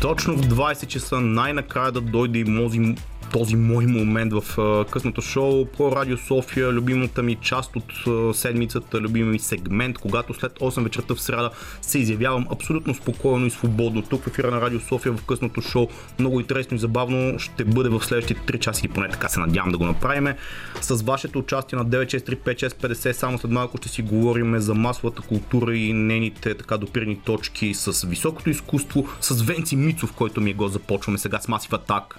Точно в 20 часа най-накрая да дойде и мози този мой момент в късното шоу по Радио София, любимата ми част от седмицата, любимия ми сегмент, когато след 8 вечерта в среда се изявявам абсолютно спокойно и свободно. Тук в ефира на Радио София в късното шоу много интересно и забавно ще бъде в следващите 3 часа и поне така се надявам да го направим. С вашето участие на 9635650 само след малко ще си говорим за масовата култура и нейните така допирни точки с високото изкуство, с Венци Мицов, който ми е го започваме сега с Масив Атак.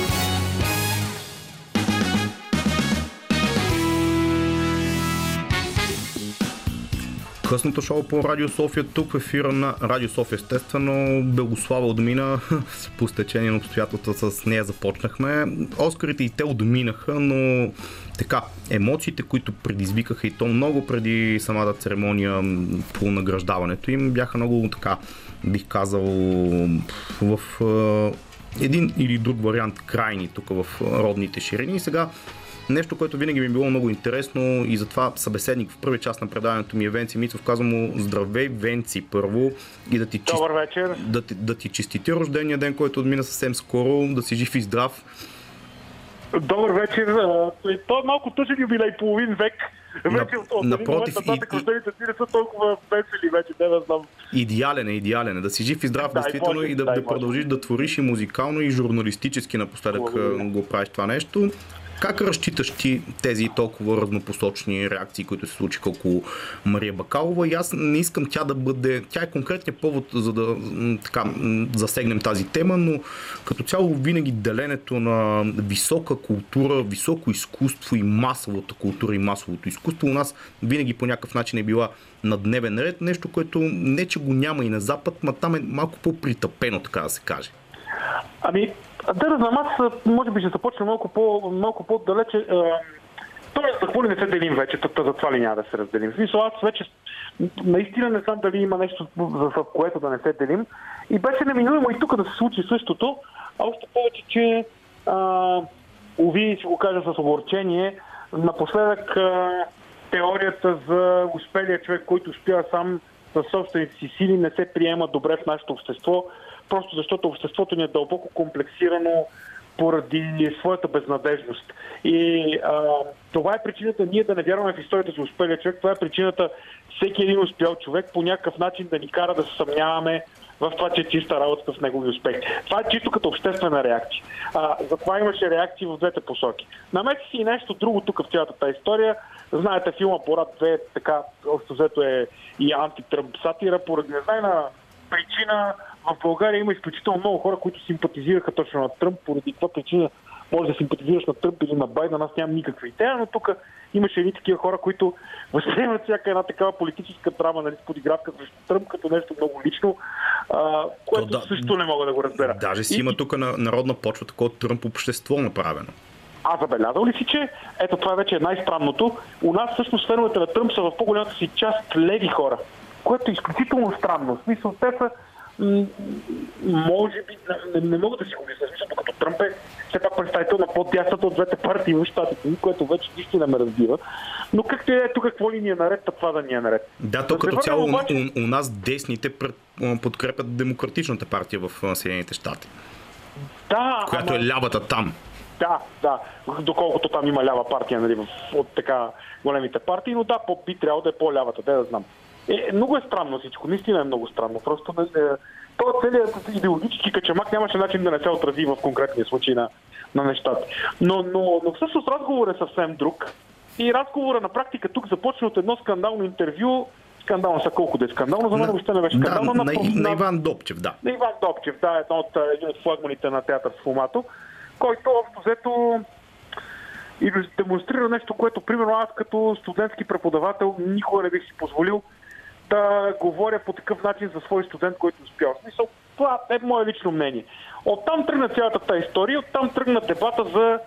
Късното шоу по Радио София, тук в ефира на Радио София. Естествено, Белослава отмина по стечение на обстоятелства с нея започнахме. Оскарите и те отминаха, но така, емоциите, които предизвикаха и то много преди самата церемония по награждаването им, бяха много така, бих казал, в един или друг вариант крайни тук в родните ширини. И сега Нещо, което винаги ми е било много интересно и затова събеседник в първи част на предаването ми е Венци Мицов. Казвам му здравей, Венци, първо и да ти. Добър вечер. Да, ти, да ти честити рождения ден, който отмина съвсем скоро, да си жив и здрав. Добър вечер. То е малко тъжен юбилей, половин век. Вече от, от напротив, момент рождените ти не са толкова весели вече, не да знам. Идеален е, идеален е. Да си жив и здрав, да, действително, и да, да, да продължиш да твориш и музикално, и журналистически напоследък го правиш това нещо. Как разчиташ ти тези толкова разнопосочни реакции, които се случиха около Мария Бакалова? И аз не искам тя да бъде... Тя е конкретният повод, за да така, засегнем тази тема, но като цяло винаги деленето на висока култура, високо изкуство и масовата култура и масовото изкуство у нас винаги по някакъв начин е била на дневен ред. Нещо, което не че го няма и на Запад, но там е малко по-притъпено, така да се каже. Ами, знам, аз може би ще започна малко, по, малко по-далече. Тоест, за какво ли не се делим вече, за това ли няма да се разделим? В смисъл, аз вече наистина не знам дали има нещо, за което да не се делим. И беше неминуемо и тук да се случи същото, а още повече, че а, уви, ще го кажа с огорчение, напоследък а, теорията за успелия човек, който успя сам със собствените си сили, не се приема добре в нашето общество просто защото обществото ни е дълбоко комплексирано поради своята безнадежност. И а, това е причината ние да не вярваме в историята за успелия човек. Това е причината всеки един успял човек по някакъв начин да ни кара да се съмняваме в това, че е чиста работата в негови успех. Това е чисто като обществена реакция. А, затова имаше реакции в двете посоки. Намеси си и нещо друго тук в цялата тази история. Знаете, филма Борат 2, така, общо взето е и антитръмп сатира, поради незнайна причина в България има изключително много хора, които симпатизираха точно на Тръмп, поради каква причина може да симпатизираш на Тръмп или на Байден, аз нямам никаква идея, но тук имаше едни такива хора, които възприемат всяка една такава политическа драма, нали, подигравка срещу Тръмп като нещо много лично, а, което То, да, също не мога да го разбера. Даже си и, има тук на народна почва такова Тръмп общество направено. А забелязал ли си, че ето това вече е най-странното? У нас всъщност феновете на Тръмп са в по-голямата си част леви хора, което е изключително странно. В смисъл, те са може би, не, не мога да си го мисля, докато Тръмп е все пак представител на по-дясната от двете партии в щатите, което вече нищо не ме разбива. Но както е, тук какво ли ни е наред, това да ни е наред. Да, то като цяло обаче... у, у, нас десните подкрепят демократичната партия в Съединените щати. Да, която ама... е лявата там. Да, да, доколкото там има лява партия нали, от така големите партии, но да, по, би трябвало да е по-лявата, да, да знам. Е, много е странно всичко, наистина е много странно. Просто не, е, това целият идеологически качамак нямаше начин да не се отрази в конкретния случай на, на нещата. Но, но, но всъщност разговор е съвсем друг. И разговора на практика тук започна от едно скандално интервю, скандално са колко да е скандално, за мен въобще не беше скандално. Да, на, на, на, Иван Добчев, да. На Иван Добчев, да, едно от, един от флагманите на театър с Фумато, който общо взето и демонстрира нещо, което, примерно, аз като студентски преподавател никога не бих си позволил да говоря по такъв начин за свой студент, който успял. Смисъл, това е мое лично мнение. Оттам тръгна цялата тази история, оттам тръгна дебата за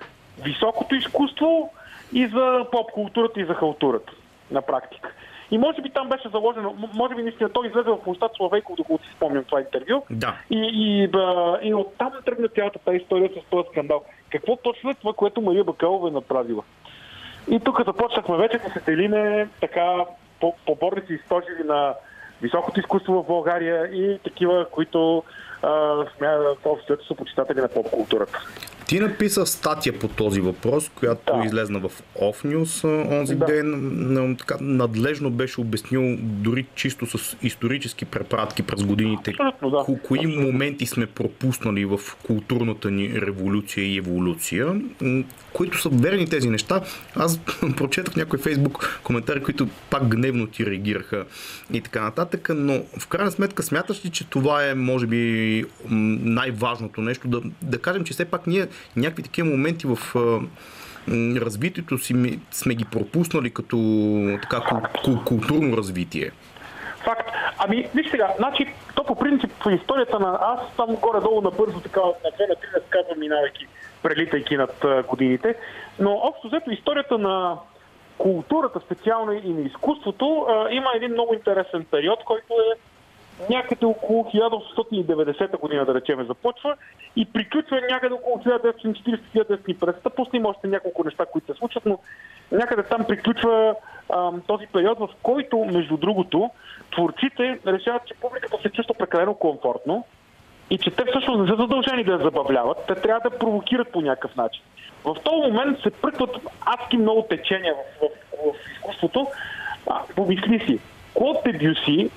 високото изкуство и за поп-културата и за халтурата на практика. И може би там беше заложено, може би наистина той излезе в площад Славейков, докато си спомням това интервю. Да. И, и, да, и оттам тръгна цялата тази история с този скандал. Какво точно е това, което Мария Бакалова е направила? И тук започнахме вече да се делиме така поборници и стожери на високото изкуство в България и такива, които общо са почитатели на поп-културата. Ти написа статия по този въпрос, която да. излезна в News онзи да. ден. Така, надлежно беше обяснил дори чисто с исторически препратки през годините. Да. Ко- кои моменти сме пропуснали в културната ни революция и еволюция, които са верни тези неща. Аз прочетах някои фейсбук коментари, които пак гневно ти реагираха и така нататък, но в крайна сметка смяташ ли, че това е може би най-важното нещо? Да, да кажем, че все пак ние някакви такива моменти в развитието си сме ги пропуснали като така културно развитие. Факт. Ами, виж сега, значи, то по принцип в историята на аз само горе-долу набързо така на две на три разказвам, минавайки, прелитайки над годините, но общо взето историята на културата специално и на изкуството а, има един много интересен период, който е някъде около 1890 година, да речеме, започва и приключва някъде около 1940-1950. Пуснем още няколко неща, които се случват, но някъде там приключва а, този период, в който, между другото, творците решават, че публиката се чувства прекалено комфортно и че те всъщност не са задължени да я забавляват, те трябва да провокират по някакъв начин. В този момент се пръкват адски много течения в, в, в изкуството. Помисли си, Клод Дебюси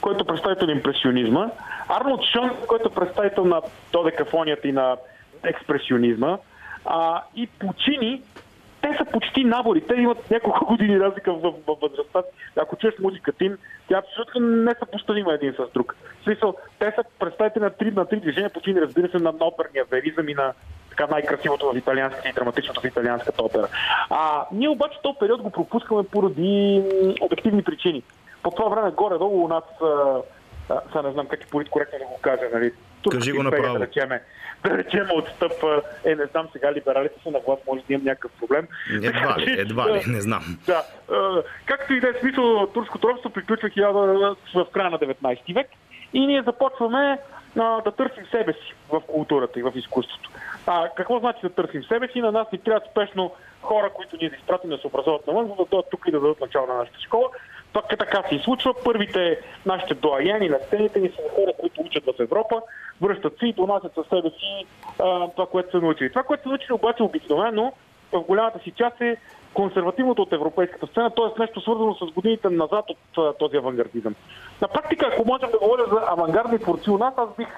който е представител на импресионизма, Арнолд Шон, който е представител на додекафонията и на експресионизма, а, и Пучини, те са почти набори. Те имат няколко години разлика в, в, в възрастта. Ако чуеш музиката им, тя абсолютно не са поставима един с друг. В смисъл, те са представители на три, на три движения, почини, разбира се, на оперния веризъм и на така най-красивото в италианската и драматичното в италианската опера. А, ние обаче този период го пропускаме поради обективни причини по това време горе-долу у нас, сега не знам как е политкоректно да го кажа, нали, Кажи го направо. Да речеме, да речеме отстъп, е, не знам, сега либералите са на власт, може да имам някакъв проблем. Едва ли, едва ли, не знам. Да, както и да е смисъл, турското робство приключва в края на 19 век и ние започваме а, да търсим себе си в културата и в изкуството. А, какво значи да търсим себе си? На нас ни трябва спешно хора, които ние да изпратим да се образуват навън, за да дойдат тук и да дадат начало на нашата школа. Това така се случва. Първите нашите доаяни на сцените ни са хора, които учат в Европа, връщат се и донасят със себе си а, това, което са научили. Това, което са научили обаче обикновено в голямата си част е консервативното от европейската сцена, т.е. нещо свързано с годините назад от този авангардизъм. На практика, ако можем да говоря за авангардни творци у нас, аз бих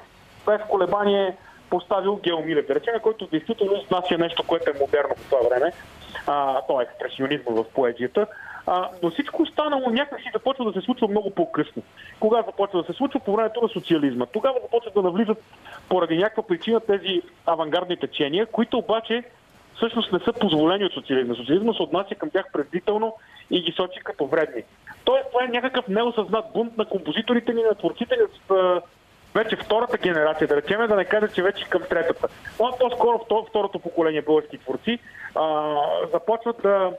без колебание поставил Гео Милев, да речем, който действително изнася нещо, което е модерно по това време. А, е експресионизма в поезията. А, но всичко останало някакси започва да се случва много по-късно. Кога започва да се случва? По времето на социализма. Тогава започват да навлизат поради някаква причина тези авангардни течения, които обаче всъщност не са позволени от социализма. Социализма се отнася към тях предварително и ги сочи като вредни. Тоест, това е някакъв неосъзнат бунт на композиторите ни, на творците ни вече втората генерация, да речеме, да не кажа, че вече към третата. Но по-скоро второто поколение български творци а, започват да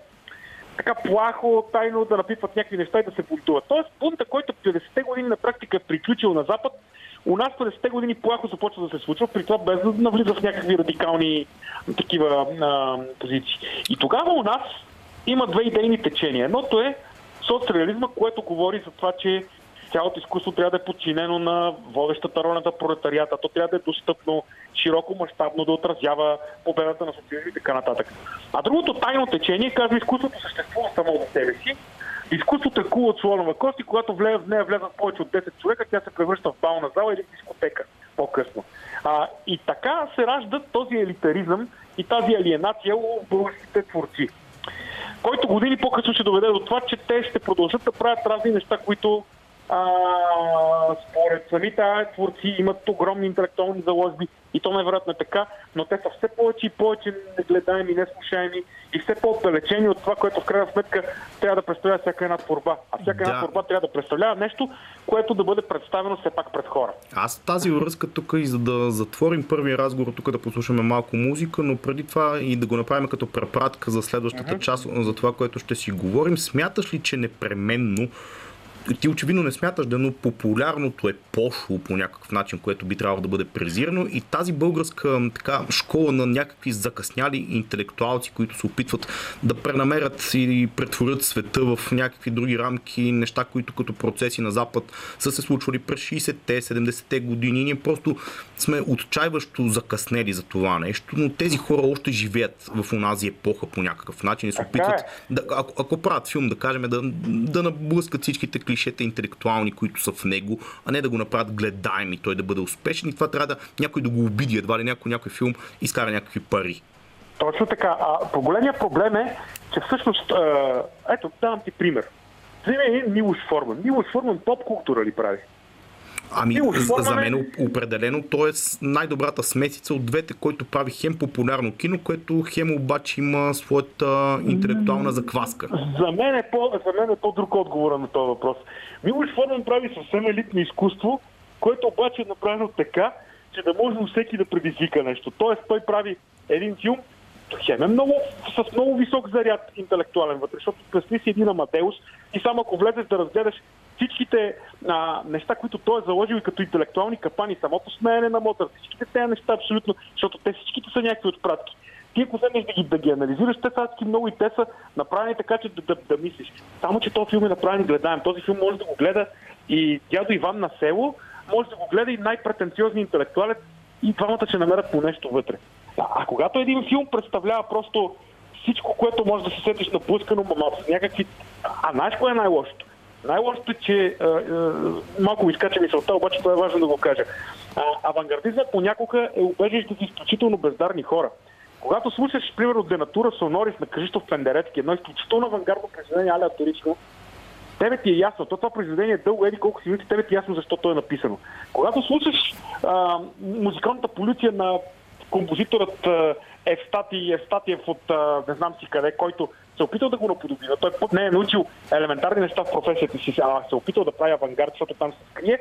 така плахо, тайно да напипват някакви неща и да се бунтуват. Тоест бунта, който 50-те години на практика е приключил на Запад, у нас 50-те години плахо започва да се случва, при това без да навлиза в някакви радикални такива а, позиции. И тогава у нас има две идейни течения. Едното е соцреализма, което говори за това, че цялото изкуство трябва да е подчинено на водещата роля на пролетарията. То трябва да е достъпно, широко мащабно да отразява победата на социализма и така нататък. А другото тайно течение казва, изкуството съществува само за себе си. Изкуството е кул от слонова кост и когато в нея влезат повече от 10 човека, тя се превръща в бална зала или в дискотека по-късно. А, и така се ражда този елитаризъм и тази алиенация у българските творци който години по-късно ще доведе до това, че те ще продължат да правят разни неща, които а, според самите творци имат огромни интелектуални заложби и то невероятно е така, но те са все повече и повече негледаеми, неслушаеми и все по-отдалечени от това, което в крайна сметка трябва да представлява всяка една творба. А всяка една да. творба трябва да представлява нещо, което да бъде представено все пак пред хора. Аз тази връзка тук и за да затворим първия разговор, тук да послушаме малко музика, но преди това и да го направим като препратка за следващата uh-huh. част, за това, което ще си говорим, смяташ ли, че непременно ти очевидно не смяташ да, но популярното е пошло по някакъв начин, което би трябвало да бъде презирано и тази българска така, школа на някакви закъсняли интелектуалци, които се опитват да пренамерят и претворят света в някакви други рамки, неща, които като процеси на Запад са се случвали през 60-те, 70-те години. Ние просто сме отчаиващо закъснели за това нещо, но тези хора още живеят в онази епоха по някакъв начин и се опитват, е. да, ако, ако правят филм, да кажем, да, да наблъскат всичките клишета интелектуални, които са в него, а не да го направят гледаем и той да бъде успешен и това трябва да някой да го обиди, едва ли някой, някой филм изкара някакви пари. Точно така. А по големия проблем е, че всъщност, ето, давам ти пример. Вземи Милош Форман. Милош Форман поп култура ли прави? Ами, за, за мен определено той е най-добрата смесица от двете, който прави хем популярно кино, което хем обаче има своята интелектуална закваска. За мен е, по, за мен е по-друг отговор на този въпрос. Милош Форман прави съвсем елитно изкуство, което обаче е направено така, че да може всеки да предизвика нещо. Тоест той прави един филм, хем е много, с много висок заряд интелектуален вътре, защото представи си един Амадеус и само ако влезеш да разгледаш всичките а, неща, които той е заложил и като интелектуални капани, самото смеене на мотор, всичките тези неща абсолютно, защото те всичките са някакви отпратки. Ти ако вземеш да ги, да ги анализираш, те са много и те са направени така, че да, да, да мислиш. Само, че този филм е направен гледаем. Този филм може да го гледа и дядо Иван на село, може да го гледа и най-претенциозни интелектуалец и двамата ще намерят по нещо вътре. А, а когато един филм представлява просто всичко, което може да се сетиш напускано, ма, с някакви... А знаеш кое е най-лошото? Най-лошото е, че а, а, малко ми изкача мисълта, обаче това е важно да го кажа. А, авангардизмът понякога е убежище за изключително бездарни хора. Когато слушаш, примерно, Денатура Сонорис на Кръжитов Пендерецки, едно изключително авангардно произведение, аля Аторично, тебе ти е ясно, то това произведение е дълго, еди колко си минути, тебе ти е ясно защо то е написано. Когато слушаш а, музикалната полиция на композиторът Евстати, Евстатиев от не знам си къде, който се опитал да го наподоби, но той не е научил елементарни неща в професията си, а се опитал да прави авангард, защото там се скрие,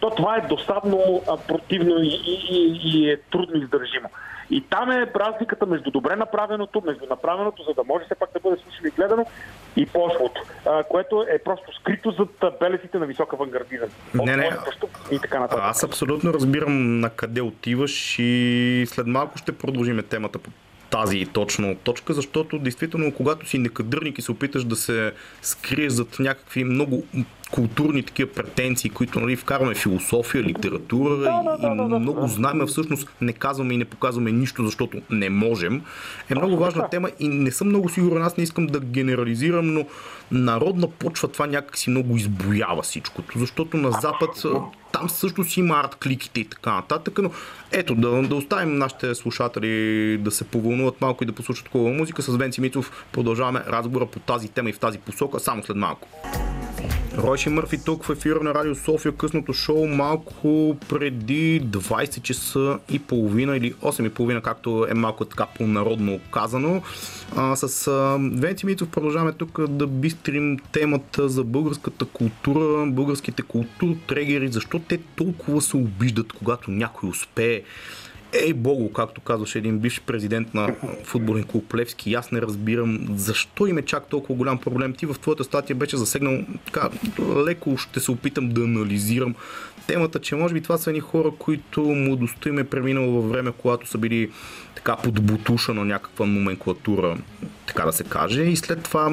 то това е досадно, противно и, и, и, е трудно издържимо. И там е разликата между добре направеното, между направеното, за да може все пак да бъде слушано и гледано, и пошлото, което е просто скрито зад белезите на висока авангардизъм. Не, не, и така нататък. Аз абсолютно разбирам на къде отиваш и след малко ще продължим темата по тази точно точка, защото действително, когато си некадърник и се опиташ да се скриеш зад някакви много културни такива претенции, които нали, вкарваме философия, литература да, и, да, да, да, много да. знаем, а всъщност не казваме и не показваме нищо, защото не можем, е много важна тема и не съм много сигурен, аз не искам да генерализирам, но народна почва това някакси много избоява всичкото, защото на Запад там също си има арт кликите и така нататък, но ето да, да оставим нашите слушатели да се повълнуват малко и да послушат хубава музика. С Венци Митов продължаваме разговора по тази тема и в тази посока само след малко. Ройши Мърфи тук в ефира на Радио София, късното шоу малко преди 20 часа и половина или 8 и половина, както е малко така по-народно казано. А, с а, Венци Митов продължаваме тук да бистрим темата за българската култура, българските култур трегери, защо те толкова се обиждат, когато някой успее Ей богу, както казваше един бивш президент на футболен клуб Левски, аз не разбирам защо им е чак толкова голям проблем. Ти в твоята статия беше засегнал така, леко ще се опитам да анализирам темата, че може би това са едни хора, които младостта им е преминало във време, когато са били така под бутуша на някаква номенклатура, така да се каже. И след това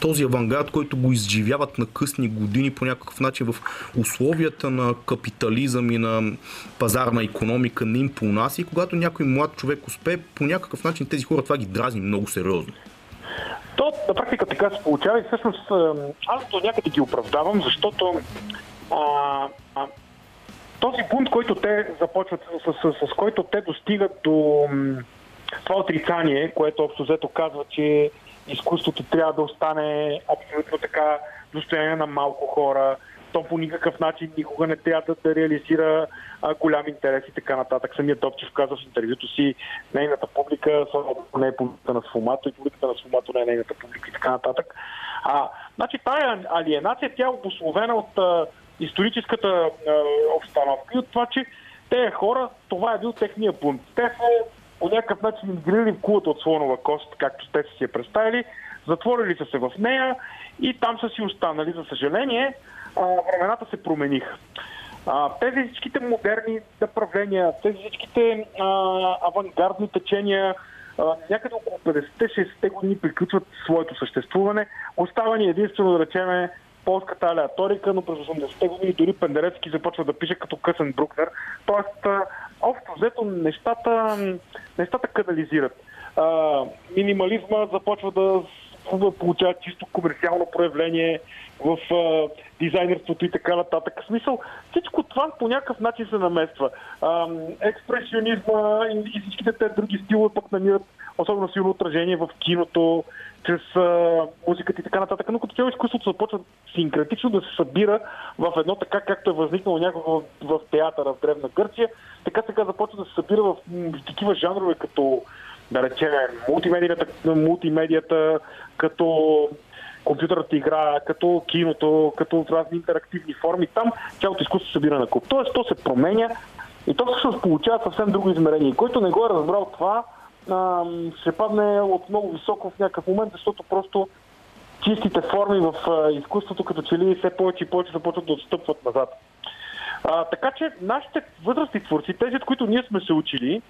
този авангард, който го изживяват на късни години по някакъв начин в условията на капитализъм и на пазарна економика не им понася. И когато някой млад човек успее, по някакъв начин тези хора това ги дразни много сериозно. То на практика така се получава и всъщност аз до някъде ги оправдавам, защото а, а, този бунт, който те започват, с, с, с, с който те достигат до това отрицание, което общо взето казва, че изкуството трябва да остане абсолютно така достояние на малко хора, то по никакъв начин никога не трябва да, да реализира а, голям интерес и така нататък. Самият Допчев казва в интервюто си, нейната публика, не е публиката на Сфомато и публиката на Сфомато не е нейната публика и така нататък. А, значи тая алиенация, тя е обословена от а, историческата а, обстановка и от това, че те хора, това е бил техния бунт. Те са по някакъв начин изгрили в кулата от слонова кост, както те са си я представили, затворили са се в нея и там са си останали. За съжаление, а, времената се промениха. А, тези всичките модерни направления, тези всичките а, авангардни течения, а, някъде около 50-60-те години приключват своето съществуване. Остава ни единствено да речеме полската алеаторика, но през 80-те години дори Пендерецки започва да пише като късен Брукнер. Тоест, общо взето нещата, нещата канализират. А, минимализма започва да получава чисто комерциално проявление в а, дизайнерството и така нататък. В смисъл, всичко това по някакъв начин се намества. А, експресионизма и, и всичките тези други стилове пък намират особено силно отражение в киното, чрез а, музиката и така нататък. Но като цяло изкуството започва синкретично да се събира в едно така, както е възникнало някога в, в театъра в Древна Гърция, така сега започва да се събира в такива жанрове като да речем, мултимедията, мултимедията като компютърната игра, като киното, като разни интерактивни форми. Там цялото изкуство се събира на куп. Тоест, то се променя и то всъщност получава съвсем друго измерение. Който не го е разбрал това, а, ще падне от много високо в някакъв момент, защото просто чистите форми в изкуството, като че ли все повече и повече започват да отстъпват назад. А, така че нашите възрастни творци, тези, от които ние сме се учили,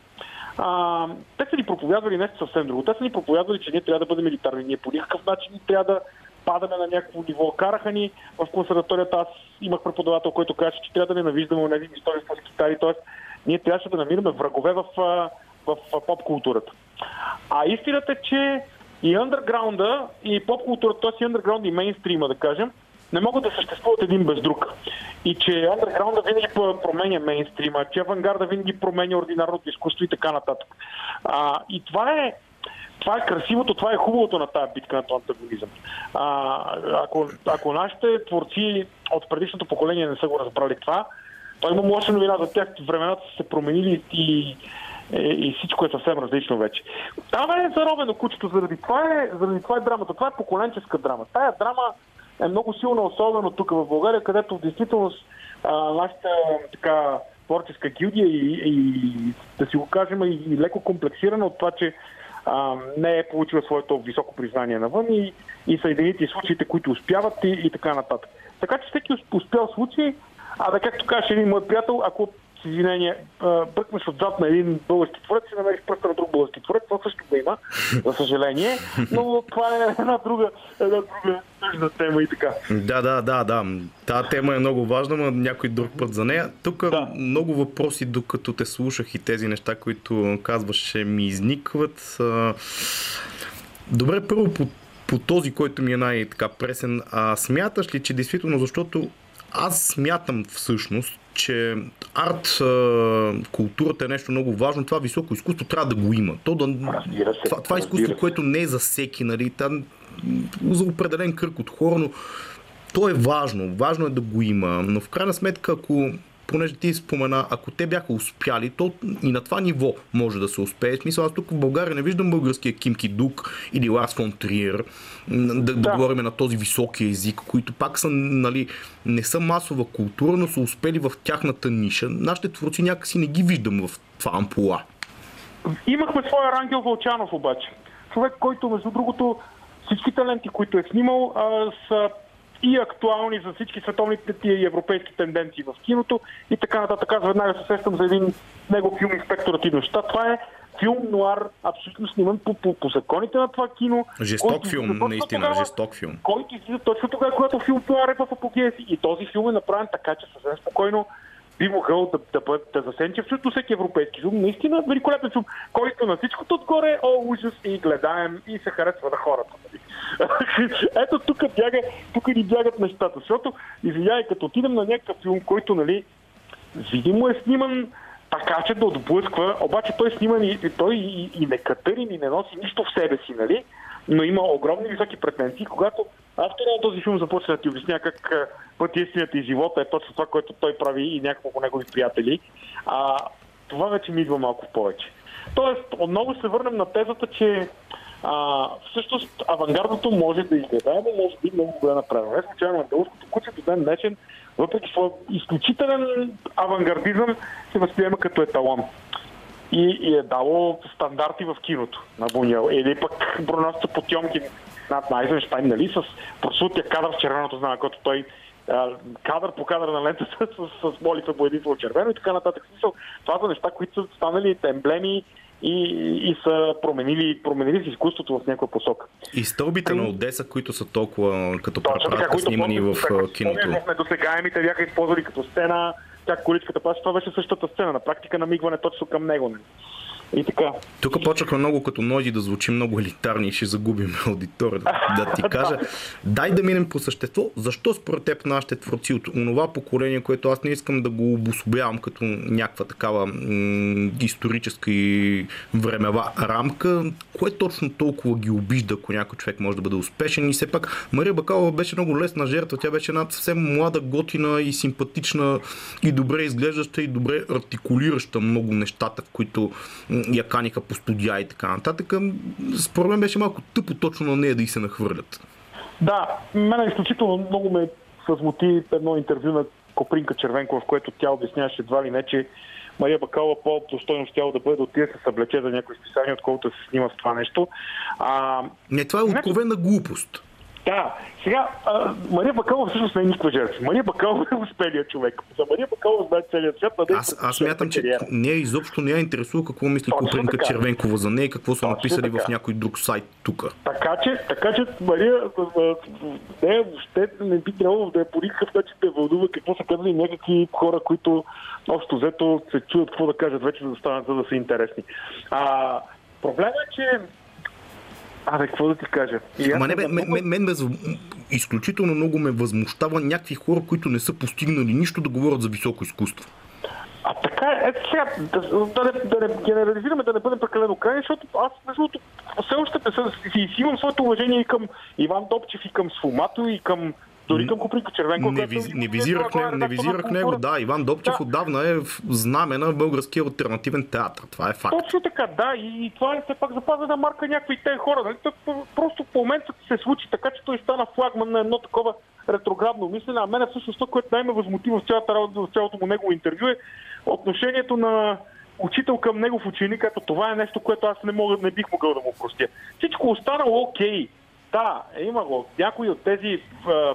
а, те са ни проповядвали нещо съвсем друго. Те са ни проповядвали, че ние трябва да бъдем милитарни. Ние по никакъв начин трябва да падаме на някакво ниво. Караха ни в консерваторията. Аз имах преподавател, който каже, че трябва да ненавиждаме тези истории с китари. Тоест, ние трябваше да намираме врагове в, в, в поп културата. А истината е, че и андерграунда, и поп културата, т.е. и андерграунда и мейнстрима, да кажем, не могат да съществуват един без друг. И че андерграунда винаги променя мейнстрима, че авангарда винаги променя ординарното изкуство и така нататък. А, и това е това е красивото, това е хубавото на тази битка на антагонизъм. Ако, ако нашите творци от предишното поколение не са го разбрали това, то има лоша новина за тях. Времената са се променили и, и, и всичко е съвсем различно вече. Там е заробено кучето, заради това е, заради това е драмата. Това е поколенческа драма. Тая драма е много силна, особено тук в България, където в действителност нашата така творческа гилдия и, и да си го кажем и, и леко комплексирана от това, че а, не е получила своето високо признание навън и, и са едините случаите, които успяват и, и така нататък. Така че всеки успял случай, а да както каже един мой приятел, ако извинение, бръкнеш отзад на един български творец и намериш пръста на друг български творец, това също го има, за съжаление, но това е една друга, една друга тъжна тема и така. Да, да, да, да. Та тема е много важна, но някой друг път за нея. Тук да. много въпроси, докато те слушах и тези неща, които казваше, ми изникват. Добре, първо по, по този, който ми е най-така пресен. А, смяташ ли, че действително, защото аз смятам всъщност, че арт, културата е нещо много важно. Това високо изкуство трябва да го има. То да, се, това, това изкуство, което не е за всеки, нали, там, за определен кръг от хора, но то е важно. Важно е да го има. Но в крайна сметка, ако понеже ти спомена, ако те бяха успяли, то и на това ниво може да се успее. Смисъл, аз тук в България не виждам българския Кимки Дук или Ларс фон Триер, да, да. да говорим на този високи език, които пак са, нали, не са масова култура, но са успели в тяхната ниша. Нашите творци някакси не ги виждам в това ампула. Имахме своя Рангел Вълчанов обаче. Човек, който, между другото, всички таленти, които е снимал, а, са и актуални за всички световните и европейски тенденции в киното и така нататък. Аз веднага се сещам за един него филм Инспекторът и нощта. Това е филм нуар, абсолютно сниман по, по, по законите на това кино. Жесток филм, наистина, тогава, жесток филм. Който излиза точно тогава, когато филм нуар е в апогея си. И този филм е направен така, че съвсем спокойно би могъл да, да, бъде да засенчи абсолютно всеки европейски филм. Наистина великолепен филм, който на всичкото отгоре, о, ужас и гледаем и се харесва на хората. Нали? Ето тук бяга, тук ни бягат нещата, защото, извинявай, като отидем на някакъв филм, който, нали, видимо е сниман така, че да отблъсква, обаче той снима и, той и, и не катъри, и не носи нищо в себе си, нали? Но има огромни високи претенции, когато автора на този филм започва да ти обясня как път истината и живота е точно това, което той прави и няколко негови приятели, а, това вече ми идва малко повече. Тоест, отново се върнем на тезата, че а, всъщност авангардното може да изгледа, но може би много добре направено. Не случайно андалското куче до ден днешен, въпреки своя изключителен авангардизъм, се възприема като еталон. И, и е дало стандарти в киното на Буньел. Или пък Броносца Потемкин над Найзенштайн, нали, с просутия кадър в червеното знаме, който той кадър по кадър на лентата с, с, молитва по единство червено и така нататък. Това са неща, които са станали емблеми и, и са променили, променили изкуството в някаква посока. И стълбите на Одеса, които са толкова като препратка снимани в киното. Недосегаемите бяха използвали като сцена, как количката плаща, това беше същата сцена. На практика намигване точно към него. Не. И така. Тук почнаха много като нози да звучи много елитарни и ще загубим аудиторията. Да ти кажа, дай да минем по същество. Защо според теб нашите творци от онова поколение, което аз не искам да го обособявам като някаква такава м- историческа и времева рамка, кое точно толкова ги обижда, ако някой човек може да бъде успешен и все пак Мария Бакалова беше много лесна жертва. Тя беше една съвсем млада, готина и симпатична и добре изглеждаща и добре артикулираща много нещата, в които я каниха по студия и така нататък. Според мен беше малко тъпо точно на нея да и се нахвърлят. Да, мен изключително много ме възмути едно интервю на Копринка Червенко, в което тя обясняваше едва ли не, че Мария Бакалова по-достойно ще да бъде да отиде се съблече за някои списания, отколкото да се снима с това нещо. А, не, това е откровена глупост. Да, сега а, Мария Бакалова всъщност не е никаква жертва. Мария Бакалова е успелия човек. За Мария Бакалова знае целият свят. Да аз, аз смятам, че не изобщо не я интересува какво мисли Купринка Червенкова за нея и какво са Точно написали така. в някой друг сайт тук. Така че, така че Мария не, въобще не би трябвало да е по никакъв начин да вълнува какво са казали някакви хора, които общо взето се чуят какво да кажат вече, за да станат, за да са интересни. А, проблемът е, че Абе, какво да ти кажа? Ама не, бе, мен, мен, мен без... изключително много ме възмущава някакви хора, които не са постигнали нищо да говорят за високо изкуство. А така е, ето сега, да, да, не, да не генерализираме, да не бъдем прекалено крайни, защото аз, между другото, все още си, си имам своето уважение и към Иван Добчев, и към Сфомато, и към дори към Купринка Червенко. Не, виз, не визирах, не, не визирах него, да. Иван Добчев да. отдавна е в знаме на българския альтернативен театър. Това е факт. Точно така, да. И, и това е все пак запазена марка някакви те хора. Нали? Просто по момента се случи така, че той стана флагман на едно такова ретроградно мислене. А мен всъщност това, което най-ме възмути в цялата работа, в цялото му негово интервю е отношението на учител към негов ученик, като това е нещо, което аз не, мога, не бих могъл да му простя. Всичко останало окей. Okay да, е имало. Някои от тези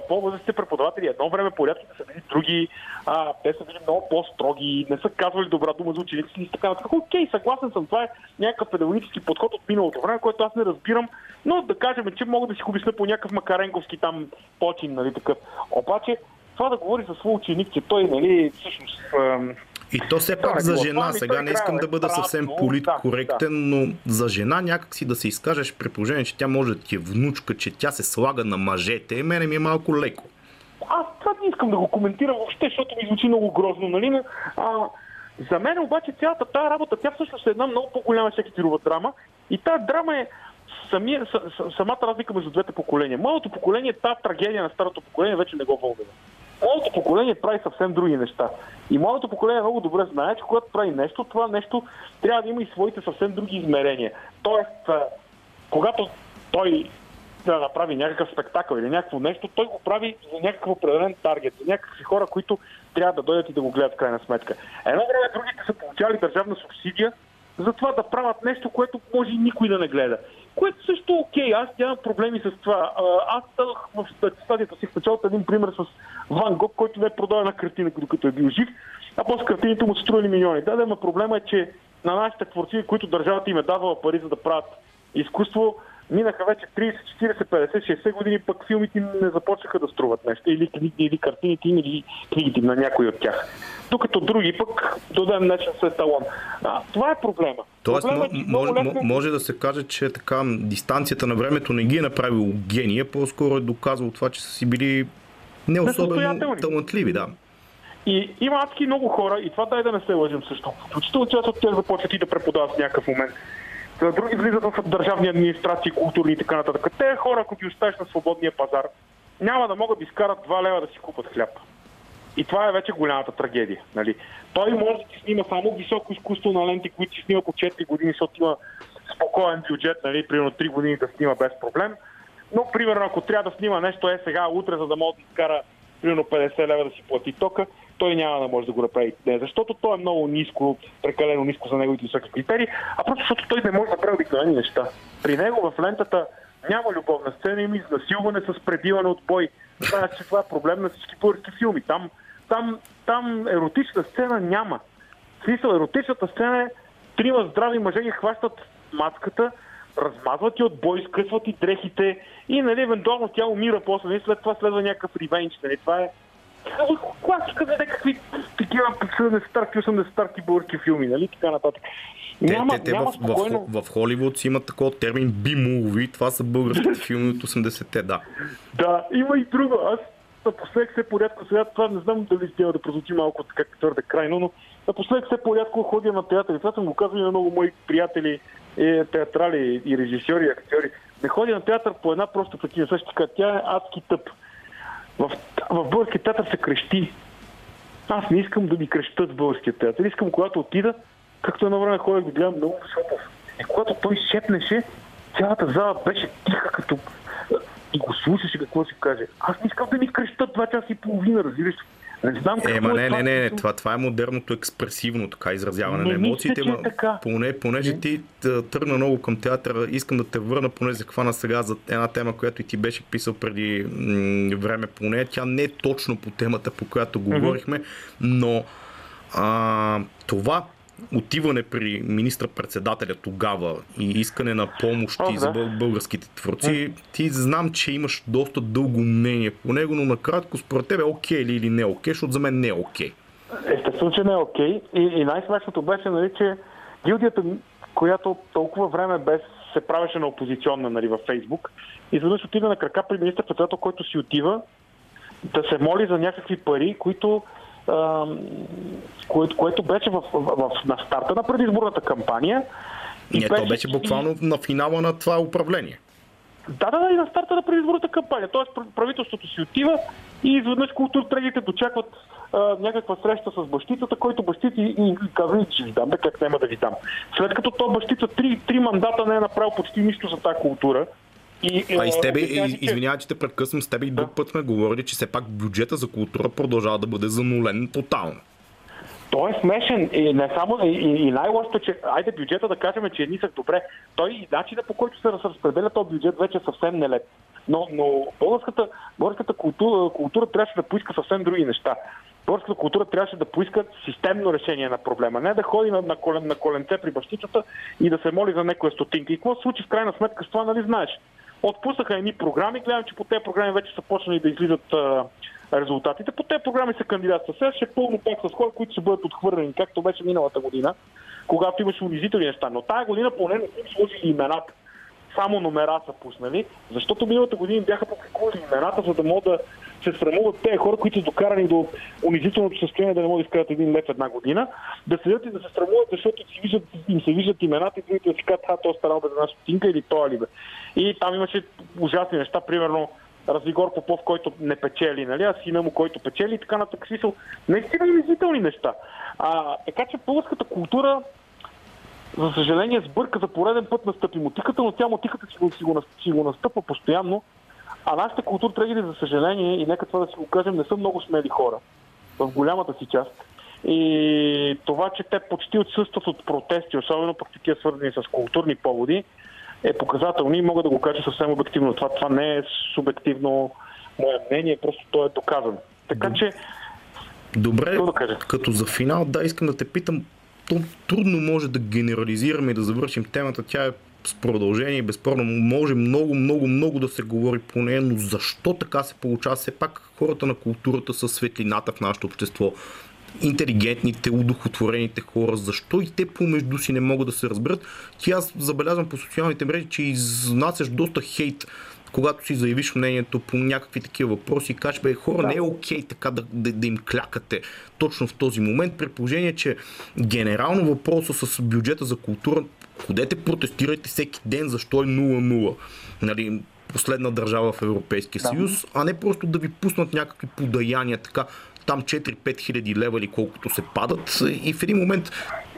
по-възрастни преподаватели едно време порядките са били други, а, те са били много по-строги, не са казвали добра дума за учениците и така нататък. Окей, съгласен съм, това е някакъв педагогически подход от миналото време, който аз не разбирам, но да кажем, че мога да си го обясня по някакъв макаренковски там почин, нали такъв. Обаче, това да говори за свой ученик, че той, нали, всъщност и то все пак за жена, сега не искам да бъда съвсем политкоректен, но за жена някакси да се изкажеш при положение, че тя може да ти е внучка, че тя се слага на мъжете, мене ми е малко леко. Аз това не искам да го коментирам въобще, защото ми звучи много грозно, нали? А, за мен обаче цялата тази работа, тя всъщност е една много по-голяма шекетирова драма и тази драма е самия, самата разлика между двете поколения. Малото поколение, тази трагедия на старото поколение вече не го вълнува. Младото поколение прави съвсем други неща. И младото поколение много добре знае, че когато прави нещо, това нещо трябва да има и своите съвсем други измерения. Тоест, когато той да направи някакъв спектакъл или някакво нещо, той го прави за някакъв определен таргет, за някакви хора, които трябва да дойдат и да го гледат в крайна сметка. Едно време другите са получали държавна субсидия за това да правят нещо, което може никой да не гледа. Което също е окей, аз нямам проблеми с това. Аз дадох в стадията си в началото един пример с Ван Гог, който не е продава на картина, докато е бил жив, а после картините му стрували милиони. Да, да, проблема е, че на нашите творци, които държавата им е давала пари за да правят изкуство, минаха вече 30, 40, 50, 60 години, пък филмите не започнаха да струват нещо. Или, или, или картините или книгите на някой от тях. Докато други пък до ден днешен са еталон. А, това е проблема. Тоест, проблема, е, може, лесно... може да се каже, че така дистанцията на времето не ги е направил гения, по-скоро е доказал това, че са си били не особено талантливи, да. И има адски много хора, и това дай да не се лъжим също. Включително част от тях започват и да преподават в някакъв момент други влизат в държавни администрации, културни и така нататък. Те хора, ако ги оставиш на свободния пазар, няма да могат да изкарат 2 лева да си купат хляб. И това е вече голямата трагедия. Нали? Той може да ти снима само високо изкуство на ленти, които си снима по 4 години, защото има спокоен бюджет, нали? примерно 3 години да снима без проблем. Но, примерно, ако трябва да снима нещо е сега, утре, за да може да изкара примерно 50 лева да си плати тока, той няма да може да го направи. Не защото той е много ниско, прекалено ниско за неговите високи критерии, а просто защото той не може да прави обикновени неща. При него в лентата няма любовна сцена, има изнасилване с пребиване от бой знаеш, че това е проблем на всички български филми. Там, там, там еротична сцена няма. В смисъл, еротичната сцена е трима здрави мъже ги хващат маската, размазват и от бой, скъсват и дрехите и нали, евентуално тя умира после, нали, след това следва някакъв ревенч. Нали, това е класика за някакви такива 70-тарки, 80-тарки български филми, нали, така нататък. Няма, те, те няма в, спокойно... в, в, Холивуд си имат такова термин B-movie, това са българските филми от 80-те, да. Да, има и друго. Аз напоследък все порядко, сега това не знам дали ще да прозвучи малко така твърде крайно, но напоследък все порядко ходя на театър. Това съм го казал и на много мои приятели, е, театрали и режисьори, и актьори. Не ходя на театър по една проста причина. Също така, тя е адски тъп. В, в българския театър се крещи. Аз не искам да ми крещат в българския театър. Искам, когато отида, както едно време ходех да гледам много Шопов. И когато той шепнеше, цялата зала беше тиха, като и го слушаше какво си каже. Аз не искам да ми крещат два часа и половина, разбираш. Не знам какво Ема, не, не, не, не, това, това е модерното експресивно така изразяване не, на емоциите. Мисля, е така. Поне, понеже не. ти тръгна много към театъра, искам да те върна поне за хвана сега за една тема, която и ти беше писал преди м- време поне. Тя не е точно по темата, по която говорихме, mm-hmm. но а, това отиване при министър-председателя тогава и искане на помощи О, да. за българските творци, ти знам, че имаш доста дълго мнение по него, но накратко според тебе окей ли или не окей, защото за мен не е окей. Естествено, че не е окей. И, и най-смешното беше, нали, че гилдията, която толкова време без се правеше на опозиционна нали, във Фейсбук, изведнъж отида на крака при министър-председател, който си отива да се моли за някакви пари, които което, което беше в, в, на старта на предизборната кампания. И Не, беше, то беше буквално на финала на това управление. Да, да, да, и на старта на предизборната кампания. Тоест правителството си отива и изведнъж културтрегите дочакват а, някаква среща с бащицата, който бащици и, и казва, че ви дам, да как няма да ви дам. След като то бащица три, три мандата не е направил почти нищо за тази култура, и, а и с тебе, и, извинявай, че те прекъсвам, с тебе и друг път сме говорили, че все пак бюджета за култура продължава да бъде занулен тотално. Той е смешен и не само и, и най-лошото, че айде бюджета да кажем, че е нисък добре. Той и начинът по който се разпределя този бюджет вече е съвсем нелеп. Но, но българската, българската култура, култура трябваше да поиска съвсем други неща. Българската култура трябваше да поиска системно решение на проблема. Не да ходи на, на, колен, на коленце при бащицата и да се моли за някоя стотинка. И какво се случи в крайна сметка с това, нали знаеш? Отпуснаха едни програми, гледам, че по тези програми вече са почнали да излизат резултатите. По тези програми са кандидатства. Сега ще е пълно пак с хора, които ще бъдат отхвърлени, както беше миналата година, когато имаше унизителни неща. Но тази година поне не са сложили имената. Само номера са пуснали, защото миналата година бяха публикували имената, за да могат да се срамуват тези хора, които са докарани до унизителното състояние да не могат да изкарат един лев една година, да седят и да се срамуват, защото си виждат, им се виждат имената и другите да си казват, а, то старал без една стотинка или то ли бе. И там имаше ужасни неща, примерно Развигор Попов, който не печели, нали, а сина му, който печели и така нататък. Наистина унизителни неща. А, така че българската култура за съжаление, сбърка за пореден път настъпи мотиката, но тя мотиката си го, си го, си го настъпва постоянно а нашите културтрегери, за съжаление, и нека това да си го кажем, не са много смели хора. В голямата си част. И това, че те почти отсъстват от протести, особено пък такива свързани с културни поводи, е показателно и мога да го кажа съвсем обективно. Това, това не е субективно мое мнение, просто то е доказано. Така че. Добре, да кажа? като за финал, да, искам да те питам. Трудно може да генерализираме и да завършим темата. Тя е с продължение, безспорно може много, много, много да се говори по нея, но защо така се получава? Все пак хората на културата са светлината в нашето общество. Интелигентните, удохотворените хора, защо и те помежду си не могат да се разберат? Ти аз забелязвам по социалните мрежи, че изнасяш доста хейт когато си заявиш мнението по някакви такива въпроси кажеш, бе, хора, да. не е окей okay така да, да, да им клякате точно в този момент, при положение, че генерално въпроса с бюджета за култура Ходете, протестирайте всеки ден, защо е 0-0. Нали, последна държава в Европейския да. съюз, а не просто да ви пуснат някакви подаяния, така, там 4-5 хиляди лева или колкото се падат и в един момент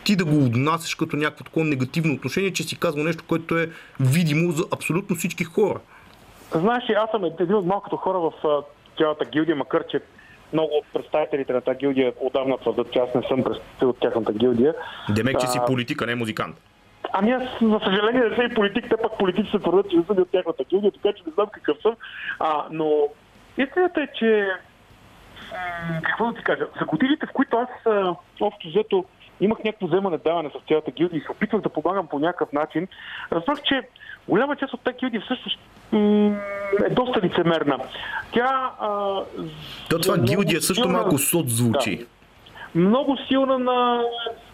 ти да го отнасяш като някакво такова негативно отношение, че си казва нещо, което е видимо за абсолютно всички хора. Знаеш, аз съм един от малкото хора в цялата гилдия, макар че много от представителите на тази гилдия отдавна твърдат, че аз не съм представител от тяхната гилдия. Демек, че си политика, не музикант. Ами аз, за съжаление, не съм и политик, те пък политици се твърдят, че не съм от тяхната гилдия, така че не знам какъв съм. А, но истината е, че какво да ти кажа, за годините, в които аз общо взето имах някакво вземане даване с цялата гилдия и се опитвах да помагам по някакъв начин, разбрах, че голяма част от тази гилдия всъщност е доста лицемерна. Тя... А, То това гилдия също силна... малко сот звучи. Да. Много силна на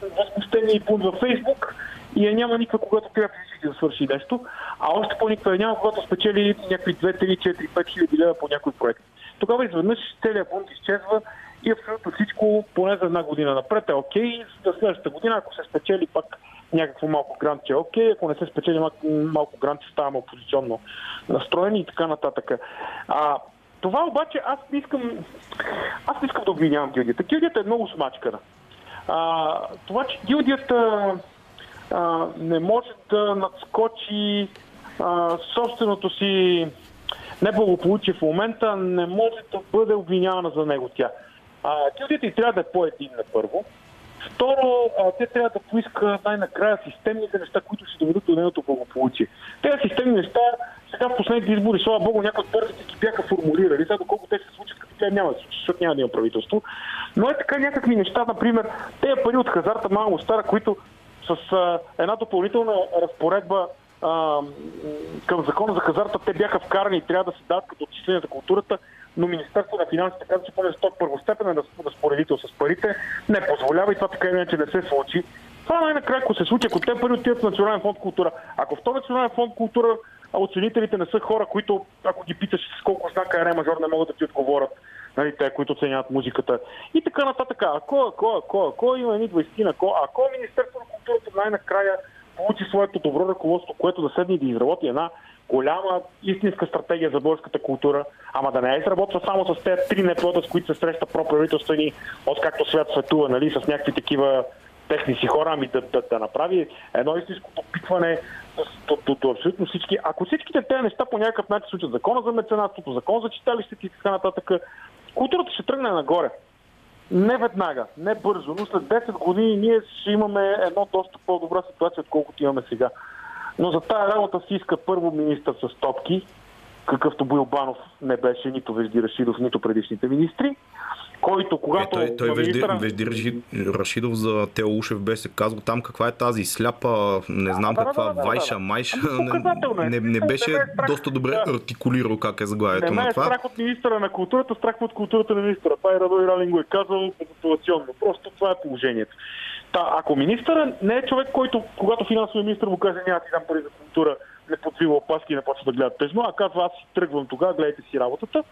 възмущение и бунт във Фейсбук и я няма никаква, когато трябва физически да свърши нещо, а още по-никаква я няма, когато спечели някакви 2, 3, 4, 5 хиляди лева по някой проект. Тогава изведнъж целият бунт изчезва и абсолютно всичко, поне за една година напред е окей. За следващата година, ако се спечели пак някакво малко грант, е окей. Ако не се спечели малко, грант, ставаме опозиционно настроени и така нататък. А, това обаче аз не искам, аз не искам да обвинявам гилдията. Гилдията е много смачкана. А, това, че гилдията а, не може да надскочи а, собственото си неблагополучие в момента, не може да бъде обвинявана за него тя. А, гилдията и трябва да е по-единна първо. Второ, те трябва да поиска най-накрая системните неща, които ще доведат до нейното благополучие. Тези системни неща сега в последните избори, слава богу, някои от партиите ги бяха формулирали. Сега доколко те се случат, като тя няма да случат, защото няма да има правителство. Но е така някакви неща, например, тези пари от хазарта малко стара, които с а, една допълнителна разпоредба а, към закона за хазарта, те бяха вкарани и трябва да се дадат като отчисление за културата, но Министерство на финансите каза, че поне за първостепенен разпоредител с парите не позволява и това така иначе не се случи. Това най-накрая, ако се случи, ако те пари отидат в Национален фонд култура, ако в този Национален фонд култура оценителите не са хора, които, ако ги питаш с колко знака е мажор, не могат да ти отговорят, нали, те, които оценяват музиката. И така нататък. Ако, ако, ако, ако има едни 20 ако, ако Министерство на културата най-накрая получи своето добро ръководство, което да седне и да изработи една голяма истинска стратегия за българската култура, ама да не я изработва само с тези три неплода, с които се среща проправителствени, от както свят светува, нали, с някакви такива техни си хора, ами да, да, да направи едно истинско допитване до, до, до абсолютно всички. Ако всичките тези неща по някакъв начин случат закона за меценатството, закон за читалището и така нататък, културата ще тръгне нагоре. Не веднага, не бързо, но след 10 години ние ще имаме едно доста по-добра ситуация, отколкото имаме сега. Но за тази работа си иска първо министър с топки, какъвто Бойлбанов не беше нито Вежди Рашидов, нито предишните министри, който когато... Е, той той Вежди, министра... Вежди Рашидов за Тео Ушев беше казал там каква е тази сляпа, не знам а, каква, да, да, да, вайша, майша, не, не, не беше не доста добре да. артикулирал как е заглавието на това. Не страх от министра на културата, страх от културата на министра. Това и Радой Ралин го е казал мотивационно. Просто това е положението. Та, ако министъра не е човек, който, когато финансовия министр му каже няма ти дам пари за култура, не подвива опаски и не почва да гледат тъжно, а казва аз си тръгвам тогава, гледайте си работата.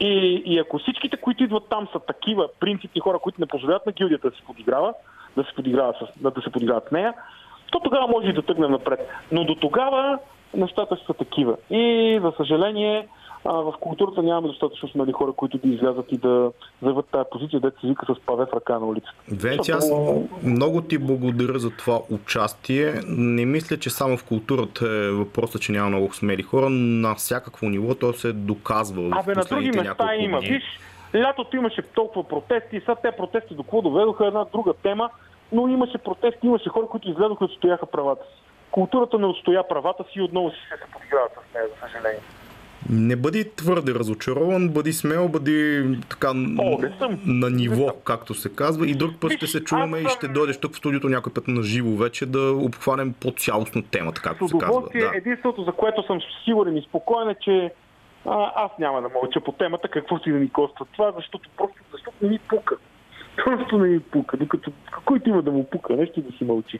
И, и ако всичките, които идват там са такива принципни хора, които не позволяват на гилдията да се подиграва, да се подиграват с, да се подиграват с нея, то тогава може и да тръгнем напред. Но до тогава нещата са такива. И, за съжаление, а, в културата нямаме достатъчно смели хора, които да излязат и да заявят тази позиция, да се вика с паве в ръка на улицата. Вече аз много ти благодаря за това участие. Не мисля, че само в културата е въпросът, че няма много смели хора. На всякакво ниво то се доказва. Абе, на други места има. Виж, лятото имаше толкова протести, сега те протести до какво доведоха една друга тема, но имаше протести, имаше хора, които изгледаха и отстояха правата си. Културата не отстоя правата си и отново си се подиграват с нея, за съжаление. Не бъди твърде разочарован, бъди смел, бъди така О, на ниво, както се казва. И друг път ще се чуваме и ще дойдеш тук в студиото някой път на живо вече да обхванем по-цялостно темата, както се казва. Да. Единственото, за което съм сигурен и спокоен е, че а, аз няма да мълча по темата, какво си да ни коства това, защото просто защото не ми пука. Просто не ми пука. Докато който има да му пука, нещо да си мълчи.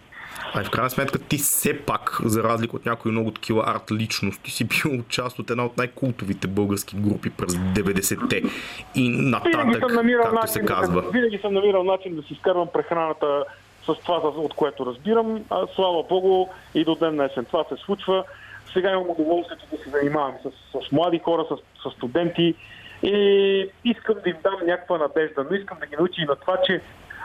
А в крайна сметка ти все пак, за разлика от някои много такива арт личности, си бил част от една от най-култовите български групи през 90-те и нататък, както начин, се казва. Да, винаги съм намирал начин да си изкарвам прехраната с това, от което разбирам. А, слава Богу, и до ден днешен това се случва. Сега имам удоволствието да се занимавам с, с млади хора, с, с студенти и искам да им дам някаква надежда, но искам да ги научи и на това, че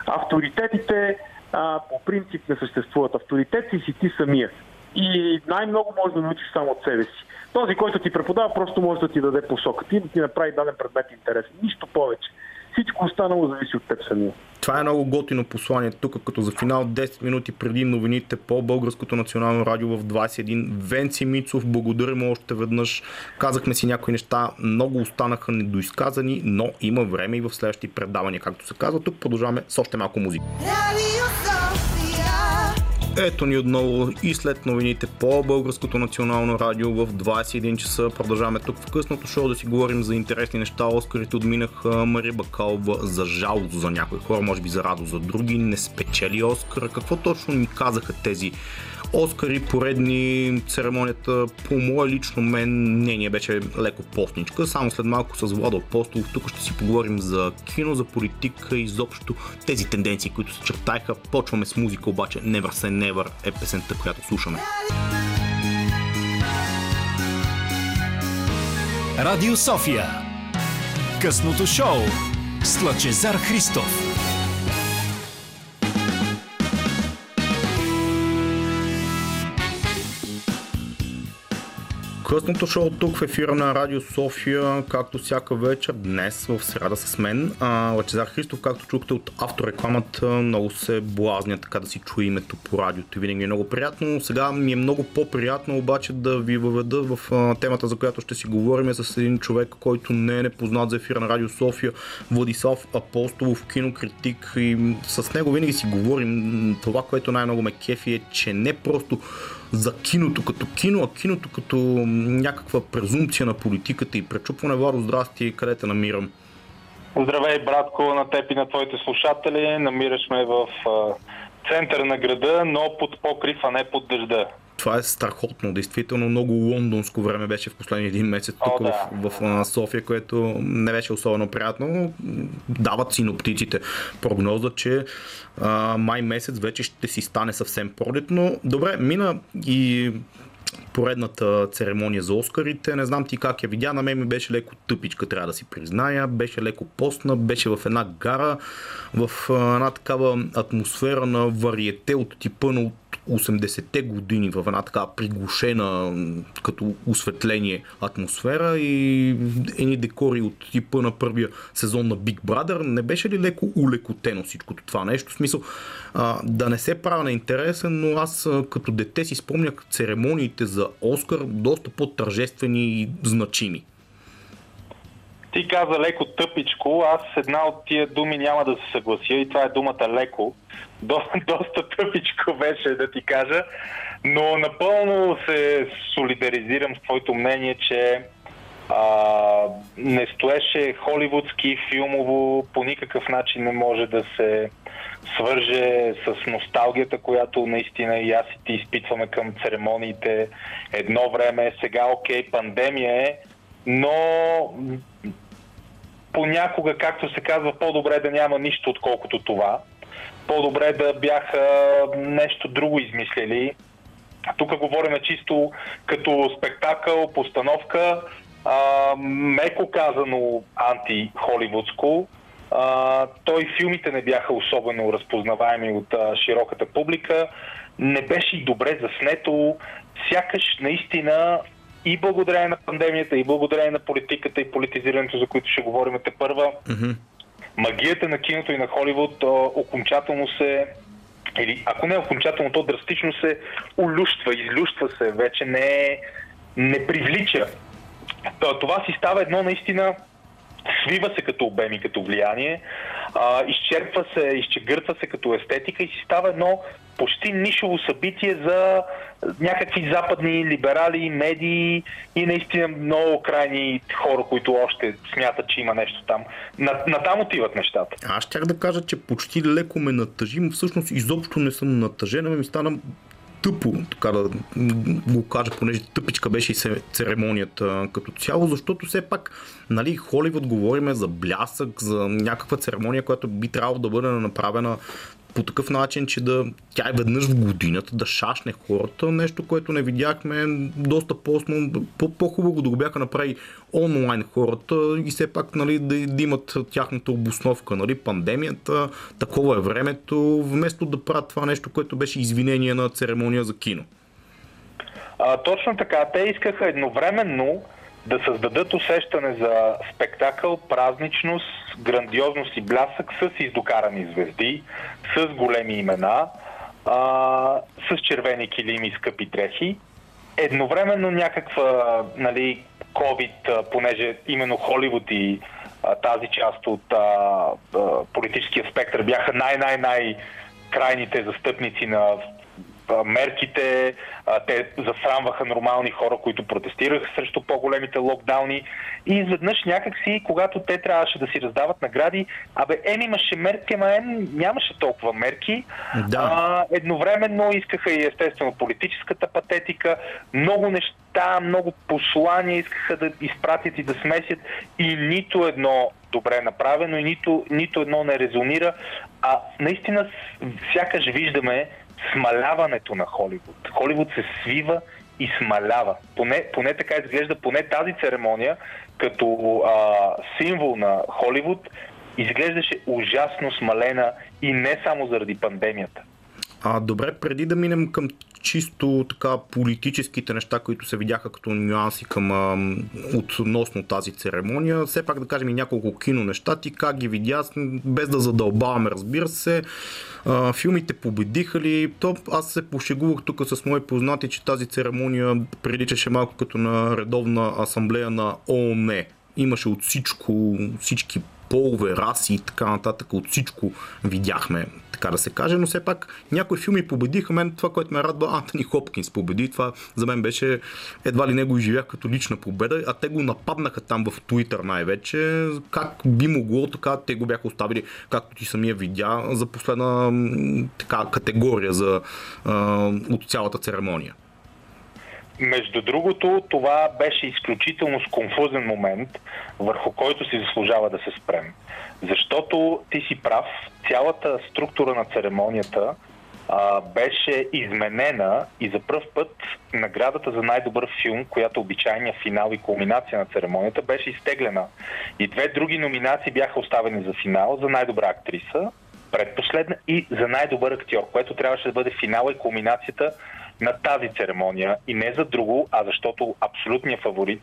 авторитетите а, по принцип не съществуват. Авторитет си ти самия. И най-много можеш да научиш само от себе си. Този, който ти преподава, просто може да ти даде посока. Ти да ти направи даден предмет интересен. Нищо повече. Всичко останало зависи от теб самия. Това е много готино послание тук, като за финал 10 минути преди новините по Българското национално радио в 21. Венци Мицов, благодарим още веднъж. Казахме си някои неща, много останаха недоизказани, но има време и в следващи предавания, както се казва. Тук продължаваме с още малко музика. Ето ни отново и след новините по Българското национално радио в 21 часа. Продължаваме тук в късното шоу да си говорим за интересни неща. Оскарите отминаха Мария Бакалова за жалост за някои хора, може би за радост за други. Не спечели Оскара. Какво точно ни казаха тези Оскари, поредни церемонията, по мое лично мен мнение беше леко постничка. Само след малко с Владо Апостолов тук ще си поговорим за кино, за политика и изобщо тези тенденции, които се чертаха. Почваме с музика, обаче Never Say Never е песента, която слушаме. Радио София Късното шоу с Лъчезар Христов Късното шоу тук в ефира на Радио София, както всяка вечер, днес в среда с мен. Лачезар Христов, както чухте от авторекламата, много се блазня така да си чуе името по радиото винаги е много приятно. Сега ми е много по-приятно обаче да ви въведа в темата, за която ще си говорим с един човек, който не е непознат за ефира на Радио София, Владислав Апостолов, кинокритик и с него винаги си говорим. Това, което най-много ме кефи е, че не просто за киното като кино, а киното като някаква презумпция на политиката и пречупване. Варо, здрасти, къде те намирам? Здравей, братко, на теб и на твоите слушатели. Намираш ме в центъра на града, но под покрив, а не под дъжда това е страхотно. Действително много лондонско време беше в последния един месец тук О, да. в, в София, което не беше особено приятно. Дават синоптиците прогноза, че а, май месец вече ще си стане съвсем пролетно. Добре, мина и поредната церемония за Оскарите. Не знам ти как я видя, на мен ми беше леко тъпичка, трябва да си призная. Беше леко постна, беше в една гара, в една такава атмосфера на вариете от типа на 80-те години в една така приглушена като осветление атмосфера и едни декори от типа на първия сезон на Big Brother. Не беше ли леко улекотено всичкото това нещо? В смисъл а, да не се правя на интересен, но аз като дете си спомнях церемониите за Оскар доста по-тържествени и значими. Ти каза леко тъпичко, аз една от тия думи няма да се съглася и това е думата леко. До, доста тъпичко беше да ти кажа, но напълно се солидаризирам с твоето мнение, че а, не стоеше холивудски, филмово, по никакъв начин не може да се свърже с носталгията, която наистина и аз и ти изпитваме към церемониите едно време. Сега, окей, пандемия е, но понякога, както се казва, по-добре да няма нищо, отколкото това. По-добре да бяха нещо друго измислили. Тук говорим чисто като спектакъл, постановка, а, меко казано анти-холивудско. А, той филмите не бяха особено разпознаваеми от а, широката публика. Не беше и добре заснето. Сякаш наистина и благодарение на пандемията, и благодарение на политиката и политизирането, за които ще говорим те първа, mm-hmm. магията на киното и на Холивуд окончателно се или ако не окончателно, то драстично се улющва, излющва се, вече не, не привлича. Това си става едно наистина свива се като обем и като влияние, а, изчерпва се, изчегъртва се като естетика и си става едно почти нишово събитие за някакви западни либерали, медии и наистина много крайни хора, които още смятат, че има нещо там. На, на там отиват нещата. Аз щях да кажа, че почти леко ме натъжи, но всъщност изобщо не съм натъжен, ами ми стана тъпо, така да го кажа, понеже тъпичка беше и церемонията като цяло, защото все пак, нали, Холивуд говориме за блясък, за някаква церемония, която би трябвало да бъде направена по такъв начин, че да тя е веднъж в годината, да шашне хората, нещо, което не видяхме доста по-осно, по-хубаво да го бяха направи онлайн хората и все пак нали, да, да имат тяхната обосновка, нали, пандемията, такова е времето, вместо да правят това нещо, което беше извинение на церемония за кино. А, точно така. Те искаха едновременно да създадат усещане за спектакъл, празничност, грандиозност и блясък с издокарани звезди, с големи имена, а, с червени килими и скъпи дрехи. Едновременно някаква, нали, COVID, понеже именно Холивуд и а, тази част от а, политическия спектър бяха най-най-най крайните застъпници на мерките, те засрамваха нормални хора, които протестираха срещу по-големите локдауни и изведнъж някакси, когато те трябваше да си раздават награди, абе, ем имаше мерки, ама ем нямаше толкова мерки. Да. А, едновременно искаха и естествено политическата патетика, много неща, много послания искаха да изпратят и да смесят и нито едно добре направено и нито, нито едно не резонира, а наистина сякаш виждаме смаляването на Холивуд. Холивуд се свива и смалява. Поне, поне така изглежда, поне тази церемония, като а, символ на Холивуд, изглеждаше ужасно смалена и не само заради пандемията. А добре, преди да минем към чисто така политическите неща, които се видяха като нюанси към а, относно тази церемония, все пак да кажем и няколко кино неща. Ти как ги видя, без да задълбаваме, разбира се. А, филмите победиха ли? То, аз се пошегувах тук с мои познати, че тази церемония приличаше малко като на редовна асамблея на ООН. Имаше от всичко, всички полове, раси и така нататък, от всичко видяхме, така да се каже, но все пак някои филми победиха. Мен това, което ме радва, Антони Хопкинс победи. Това за мен беше едва ли него изживях като лична победа, а те го нападнаха там в Твитър най-вече. Как би могло така, те го бяха оставили, както ти самия видя, за последна така категория за, а, от цялата церемония. Между другото, това беше изключително сконфузен момент, върху който си заслужава да се спрем. Защото ти си прав, цялата структура на церемонията а, беше изменена и за първ път наградата за най-добър филм, която обичайния финал и кулминация на церемонията, беше изтеглена. И две други номинации бяха оставени за финал, за най-добра актриса, предпоследна и за най-добър актьор, което трябваше да бъде финала и кулминацията на тази церемония и не за друго, а защото абсолютният фаворит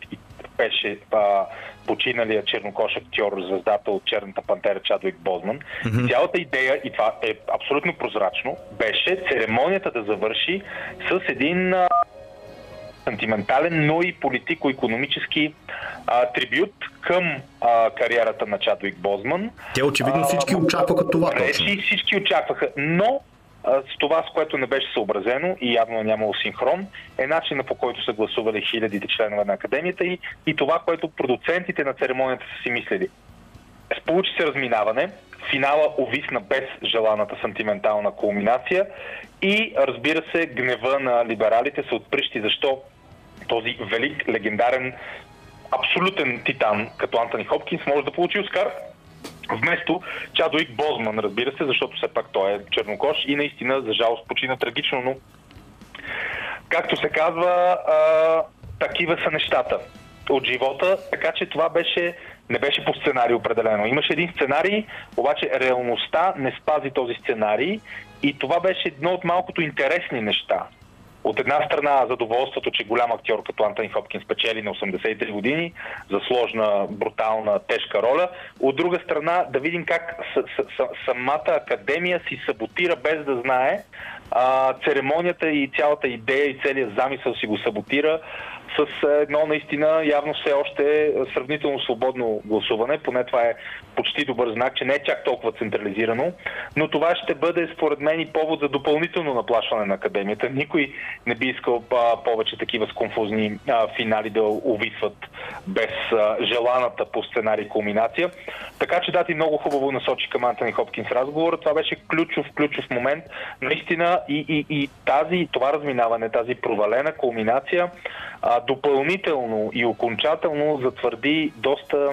беше а, починалия чернокош актьор, звездата от Черната пантера Чадвик Бозман. Mm-hmm. Цялата идея, и това е абсолютно прозрачно, беше церемонията да завърши с един а, сантиментален, но и политико-економически а, трибют към а, кариерата на Чадвик Бозман. Те очевидно всички очакваха това. Точно. Всички очакваха, но с това, с което не беше съобразено и явно нямало синхрон, е начина по който са гласували хилядите членове на академията и, и това, което продуцентите на церемонията са си мислили. Получи се разминаване, финала увисна без желаната сантиментална кулминация и разбира се, гнева на либералите се отприщи защо този велик, легендарен, абсолютен титан, като Антони Хопкинс, може да получи Оскар, Вместо Чадуик Бозман, разбира се, защото все пак той е чернокош и наистина, за жалост, почина трагично, но както се казва, а, такива са нещата от живота, така че това беше, не беше по сценарий определено. Имаше един сценарий, обаче реалността не спази този сценарий и това беше едно от малкото интересни неща. От една страна задоволството, че голям актьор като Антони Хопкинс печели на 83 години за сложна, брутална, тежка роля. От друга страна да видим как с- с- с- самата академия си саботира без да знае. А, церемонията и цялата идея и целият замисъл си го саботира с едно наистина явно все още сравнително свободно гласуване. Поне това е почти добър знак, че не е чак толкова централизирано. Но това ще бъде според мен и повод за допълнително наплашване на академията. Никой не би искал повече такива сконфузни а, финали да увисват без желаната по сценарий кулминация. Така че да, ти много хубаво насочи към Антони Хопкинс разговора. Това беше ключов, ключов момент. Наистина и, и, и тази, това разминаване, тази провалена кулминация допълнително и окончателно затвърди доста,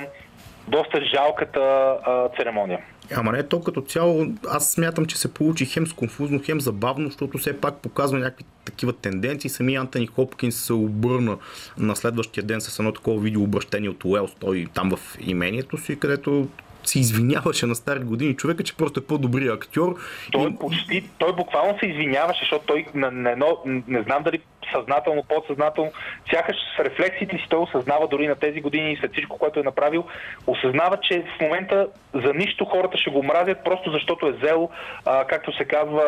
доста жалката а, церемония. Ама не то като цяло, аз смятам, че се получи хем сконфузно, хем забавно, защото все пак показва някакви такива тенденции. Самия Антони Хопкинс се обърна на следващия ден с едно такова видео обращение от Уелс, той там в имението си, където се извиняваше на стари години човека, че просто е по-добрия актьор. Той и... почти, той буквално се извиняваше, защото той на, на едно, не знам дали съзнателно, подсъзнателно, сякаш с рефлексите си той осъзнава дори на тези години и след всичко, което е направил, осъзнава, че в момента за нищо хората ще го мразят, просто защото е взел, а, както се казва,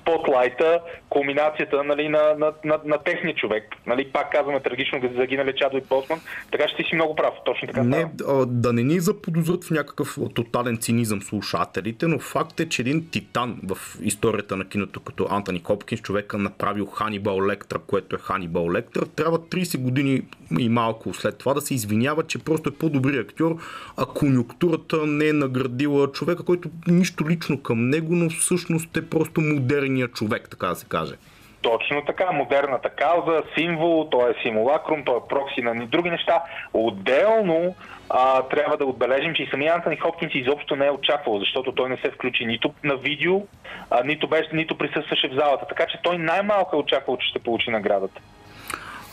спотлайта, кулминацията нали, на, на, на, на техния човек. Нали, пак казваме трагично загинали Чадо и Постман, така ще ти си много прав. Точно така. Не, а, да не ни заподозрат в някакъв тотален цинизъм слушателите, но факт е, че един титан в историята на киното, като Антони Хопкинс, човека направил Ханибал Лектра, което е Ханибал Лектър, трябва 30 години и малко след това да се извинява, че просто е по-добри актьор, а конюнктурата не е наградила човека, който нищо лично към него, но всъщност е просто модерният човек, така да се каже. Точно така, модерната кауза, символ, той е симулакрум, той е прокси на други неща. Отделно а, трябва да отбележим, че и самия Антони Хопкинс изобщо не е очаквал, защото той не се включи нито на видео, а, нито, беше, нито присъстваше в залата. Така че той най-малко е очаквал, че ще получи наградата.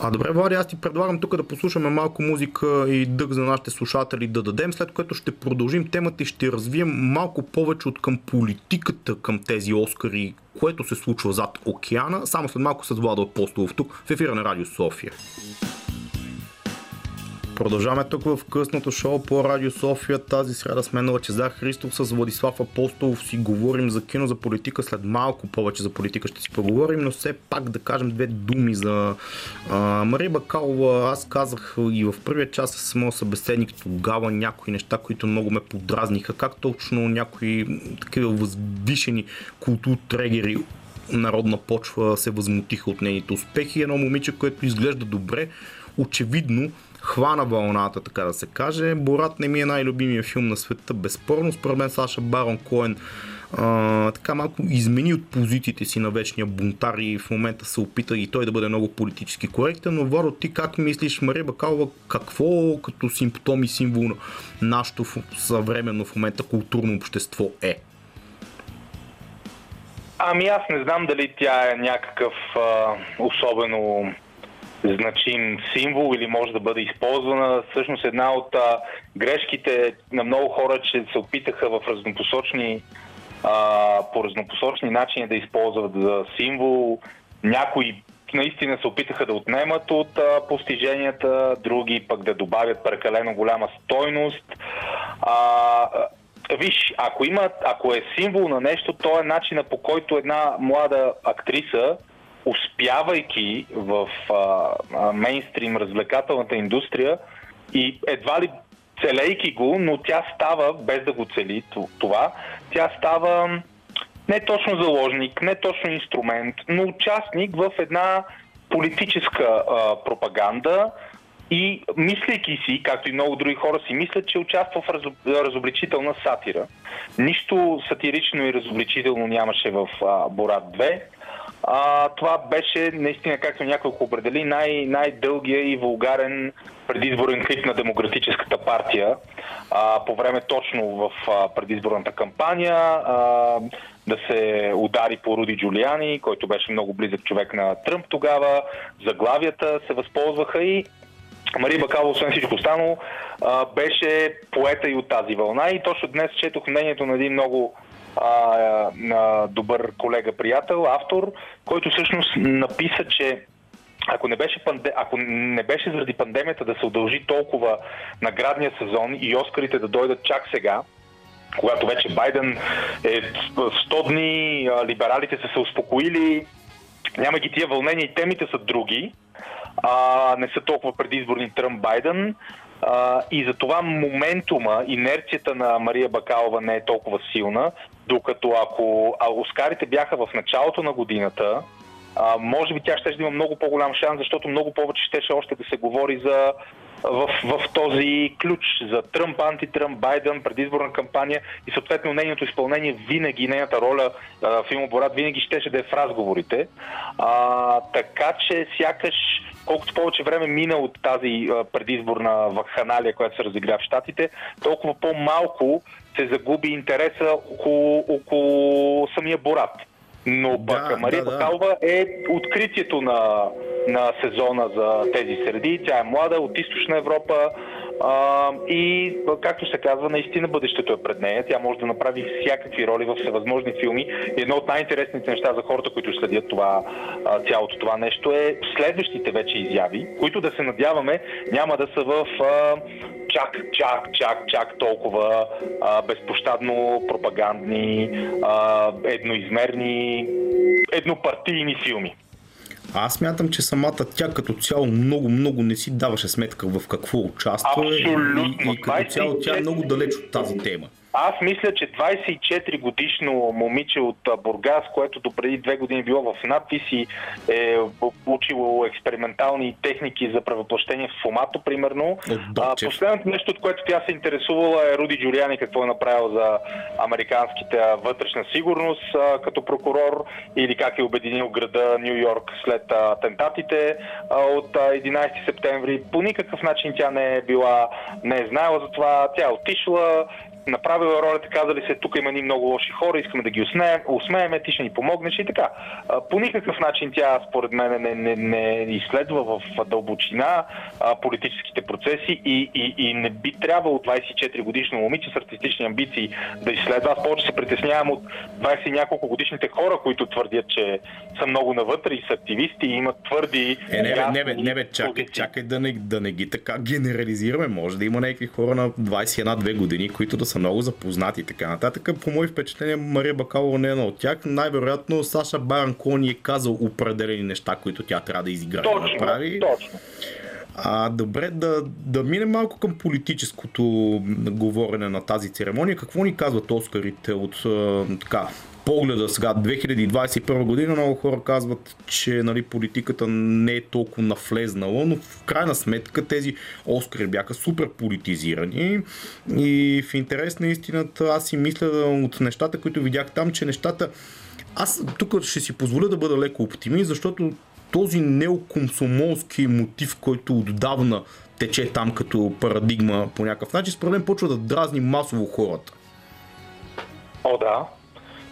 А добре, Влади, аз ти предлагам тук да послушаме малко музика и дъх за нашите слушатели да дадем, след което ще продължим темата и ще развием малко повече от към политиката към тези Оскари, което се случва зад океана, само след малко с Владо Апостолов тук в ефира на Радио София. Продължаваме тук в късното шоу по Радио София. Тази среда сме на Лачезар Христов с Владислав Апостолов си говорим за кино, за политика. След малко повече за политика ще си поговорим, но все пак да кажем две думи за а, Мария Бакалова. Аз казах и в първия час с моят събеседник тогава някои неща, които много ме подразниха. Как точно някои такива възвишени културтрегери народна почва се възмутиха от нейните успехи. Едно момиче, което изглежда добре, очевидно хвана вълната, така да се каже. Борат не ми е най-любимия филм на света, безспорно. Според мен Саша Барон Коен а, така малко измени от позициите си на вечния бунтар и в момента се опита и той да бъде много политически коректен, но Варо, ти как мислиш, Мария Бакалова, какво като симптом и символ на нашето съвременно в момента културно общество е? Ами аз не знам дали тя е някакъв а, особено значим символ или може да бъде използвана. Всъщност една от а, грешките на много хора, че се опитаха в разнопосочни а, по разнопосочни начини да използват за символ. Някои наистина се опитаха да отнемат от а, постиженията, други пък да добавят прекалено голяма стойност. А, виж, ако, има, ако е символ на нещо, то е начина по който една млада актриса успявайки в а, а, мейнстрим развлекателната индустрия и едва ли целейки го, но тя става, без да го цели това, тя става не точно заложник, не точно инструмент, но участник в една политическа а, пропаганда и мислейки си, както и много други хора си мислят, че участва в раз, разобличителна сатира. Нищо сатирично и разобличително нямаше в а, Борат 2 а, това беше наистина, както няколко определи, най- най-дългия и вулгарен предизборен клип на Демократическата партия а, по време точно в а, предизборната кампания а, да се удари по Руди Джулиани, който беше много близък човек на Тръмп тогава. Заглавията се възползваха и Мария Бакалова, освен всичко останало, беше поета и от тази вълна. И точно днес четох мнението на един много а, на добър колега, приятел, автор, който всъщност написа, че ако не, беше панде... ако не беше заради пандемията да се удължи толкова наградния сезон и Оскарите да дойдат чак сега, когато вече Байден е 100 дни, либералите са се успокоили, няма ги тия вълнения и темите са други, а, не са толкова предизборни Тръмп Байден, а, и затова моментума, инерцията на Мария Бакалова не е толкова силна, докато ако Оскарите бяха в началото на годината, а, може би тя ще има много по-голям шанс, защото много повече щеше още да се говори за в, в този ключ за Тръмп, антитръмп, Байден, предизборна кампания и съответно нейното изпълнение винаги, нейната роля в филмоборат винаги щеше да е в разговорите. А, така че сякаш колкото повече време мина от тази предизборна вакханалия, която се разигра в Штатите, толкова по-малко се загуби интереса около, около самия Борат. Но пък да, Мария да, да. Бакалова е откритието на, на сезона за тези среди. Тя е млада, от източна Европа, а, и, както се казва, наистина бъдещето е пред нея. Тя може да направи всякакви роли в всевъзможни филми. Едно от най-интересните неща за хората, които следят това, цялото това нещо е следващите вече изяви, които да се надяваме няма да са в а, чак, чак, чак, чак толкова а, безпощадно пропагандни, а, едноизмерни, еднопартийни филми. Аз мятам, че самата тя като цяло много, много не си даваше сметка в какво участва Абсолютно. и, и като цяло тя е много далеч от тази тема. Аз мисля, че 24 годишно момиче от Бургас, което до преди две години било в надпис и е учило експериментални техники за превъплъщение в фомато, примерно. А, последното нещо, от което тя се интересувала е Руди Джулиани, какво е направил за американските вътрешна сигурност а, като прокурор или как е обединил града Нью Йорк след атентатите а, от а, 11 септември. По никакъв начин тя не е била, не е знаела за това. Тя е отишла, направила ролята, казали се, тук има ни много лоши хора, искаме да ги усмеем, усмееме, ти ще ни помогнеш и така. По никакъв начин тя, според мен, не, не, не изследва в дълбочина политическите процеси и, и, и не би трябвало 24 годишно момиче с артистични амбиции да изследва. Аз повече се притеснявам от 20 и няколко годишните хора, които твърдят, че са много навътре и са активисти и имат твърди. Е, не, бе, не, бе, не, бе, чакай, чакай да не, да не ги така генерализираме. Може да има някакви хора на 21-2 години, които да са много запознати и така нататък. По мои впечатления Мария Бакалова не е една от тях. Най-вероятно Саша Баран Кони е казал определени неща, които тя трябва да изиграе точно, да направи. Точно. А, добре, да, да минем малко към политическото говорене на тази церемония. Какво ни казват Оскарите от така, погледа сега, 2021 година, много хора казват, че нали, политиката не е толкова навлезнала, но в крайна сметка тези Оскари бяха супер политизирани и в интерес на истината аз си мисля от нещата, които видях там, че нещата аз тук ще си позволя да бъда леко оптимист, защото този неокомсомолски мотив, който отдавна тече там като парадигма по някакъв начин, според мен почва да дразни масово хората. О, да.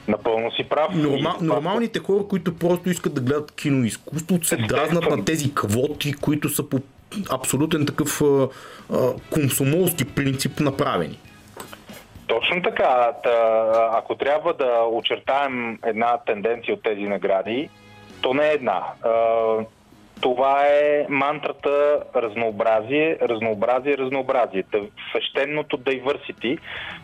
Напълно си прав. Норма, нормалните хора, които просто искат да гледат кино и се дразнат на тези квоти, които са по абсолютен такъв а, а, комсомолски принцип направени. Точно така. Та, ако трябва да очертаем една тенденция от тези награди, то не е една. А, това е мантрата разнообразие, разнообразие, разнообразие. Свещеното diversity,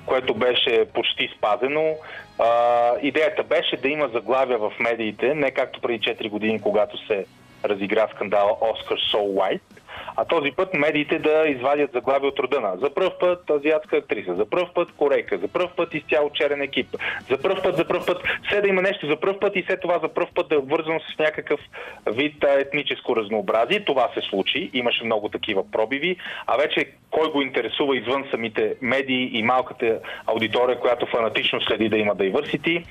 което беше почти спазено. А, идеята беше да има заглавия в медиите, не както преди 4 години, когато се разигра скандала Oscar So White, а този път медиите да извадят заглави от рода на за първ път азиатска актриса, за първ път корейка, за първ път изцяло черен екип, за първ път, за първ път, все да има нещо за първ път и след това за първ път да е вързано с някакъв вид етническо разнообразие. Това се случи, имаше много такива пробиви, а вече кой го интересува извън самите медии и малката аудитория, която фанатично следи да има diversity.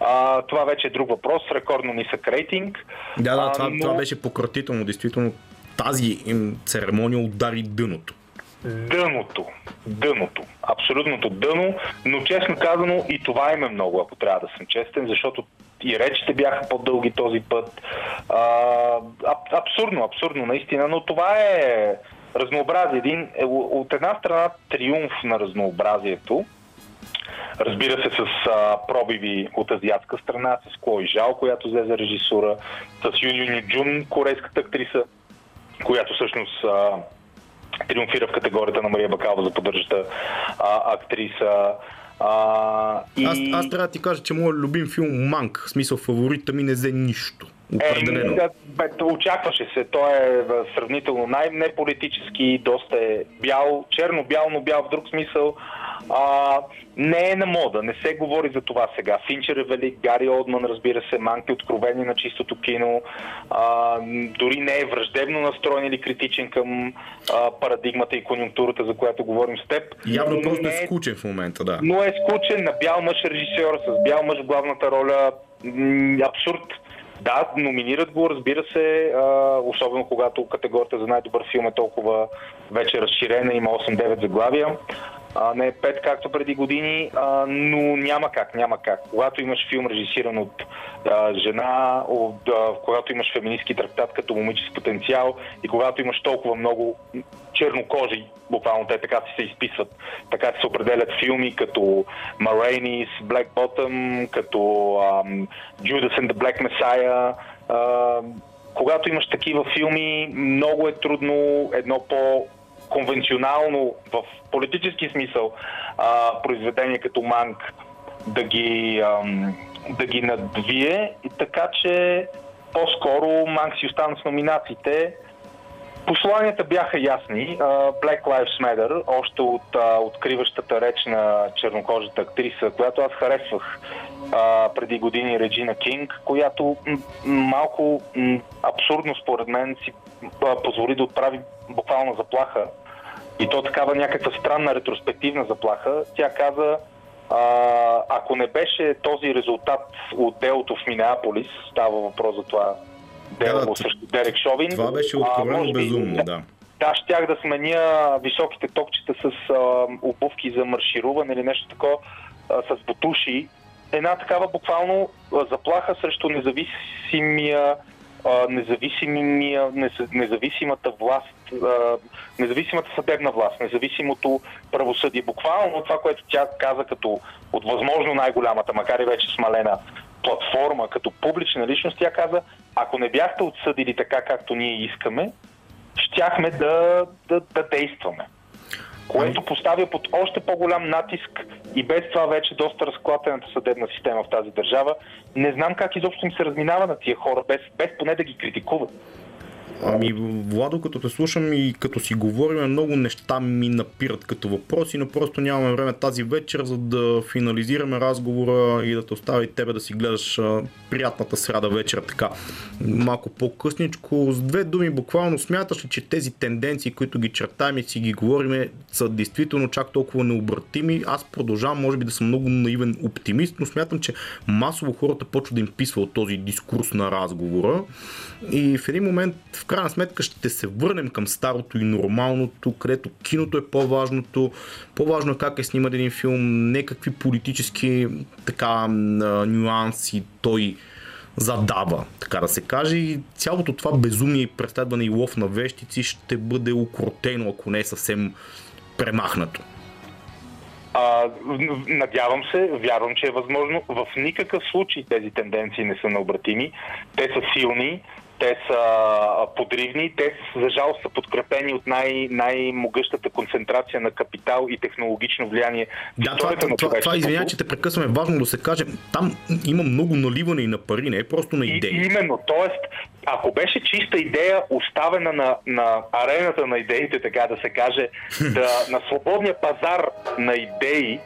А, това вече е друг въпрос, рекордно нисък рейтинг. Да, да, това, но... това беше пократително, действително тази церемония удари дъното. Дъното. Дъното. Абсолютното дъно, но честно казано и това им е много, ако трябва да съм честен, защото и речите бяха по-дълги този път. А, абсурдно, абсурдно наистина, но това е разнообразие. Един, е, от една страна триумф на разнообразието, Разбира се, с а, пробиви от азиатска страна, с Клой Жал, която взе за режисура, с Юни Джун, корейската актриса, която всъщност а, триумфира в категорията на Мария Бакалова за поддържаща а, актриса. А, и... аз, аз трябва да ти кажа, че моят любим филм Манк, в смисъл фаворита ми не взе нищо. Определено. Е, бе, очакваше се. Той е сравнително най-неполитически, доста е бял, черно-бял, но бял в друг смисъл. А, не е на мода, не се говори за това сега. Финчер е велик, Гари Олдман, разбира се, манки откровени на чистото кино, а, дори не е враждебно настроен или критичен към а, парадигмата и конюнктурата, за която говорим с теб. Явно просто е, е скучен в момента, да. Но е скучен на бял мъж режисьор, с бял мъж в главната роля. Абсурд. Да, номинират го, разбира се, а, особено когато категорията за най-добър филм е толкова вече разширена, има 8-9 заглавия. А не 5 както преди години, а, но няма как, няма как. Когато имаш филм режисиран от а, жена, от, а, когато имаш феминистки трактат като момиче потенциал и когато имаш толкова много чернокожи, буквално те така си се изписват, така се определят филми като Marainis, Black Bottom, като um, Judas and the Black Messiah, uh, когато имаш такива филми, много е трудно едно по конвенционално в политически смисъл а, произведение като Манк да ги, ам, да ги надвие. Така че по-скоро Манк си остана с номинациите. Посланията бяха ясни. Black Lives Matter, още от откриващата реч на чернокожата актриса, която аз харесвах преди години Реджина Кинг, която малко абсурдно според мен си позволи да отправи буквална заплаха и то такава някаква странна ретроспективна заплаха. Тя каза, ако не беше този резултат от делото в Минеаполис, става въпрос за това дело да, срещу Дерек Шовин. Това беше откровено безумно, да. Да, щях да сменя високите токчета с а, обувки за маршируване или нещо такова, а, с бутуши. Една такава буквално заплаха срещу независимия независимия, независимата власт, независимата съдебна власт, независимото правосъдие. Буквално това, което тя каза като от възможно най-голямата, макар и вече смалена платформа, като публична личност, тя каза, ако не бяхте отсъдили така, както ние искаме, щяхме да, да, да действаме което поставя под още по-голям натиск и без това вече доста разклатената съдебна система в тази държава. Не знам как изобщо им се разминава на тия хора, без, без поне да ги критикуват. Ами, Владо, като те слушам и като си говорим, много неща ми напират като въпроси, но просто нямаме време тази вечер, за да финализираме разговора и да те остави тебе да си гледаш приятната сряда вечер така малко по-късничко. С две думи, буквално смяташ ли, че тези тенденции, които ги чертаем и си ги говорим, са действително чак толкова необратими? Аз продължавам, може би да съм много наивен оптимист, но смятам, че масово хората почват да им писва от този дискурс на разговора и в един момент в крайна сметка ще се върнем към старото и нормалното, където киното е по-важното. По-важно е как е сниман един филм, не какви политически така нюанси той задава, така да се каже. И цялото това безумие, преследване и лов на вещици ще бъде укротено, ако не е съвсем премахнато. А, надявам се, вярвам, че е възможно. В никакъв случай тези тенденции не са необратими. Те са силни, те са подривни, те за жалост са подкрепени от най- най-могъщата концентрация на капитал и технологично влияние. Да, това, това, това, това извиня, че те прекъсваме, важно да се каже, там има много наливане и на пари, не е просто на идеи. И, именно, т.е. ако беше чиста идея, оставена на, на арената на идеите, така да се каже, да, на свободния пазар на идеи,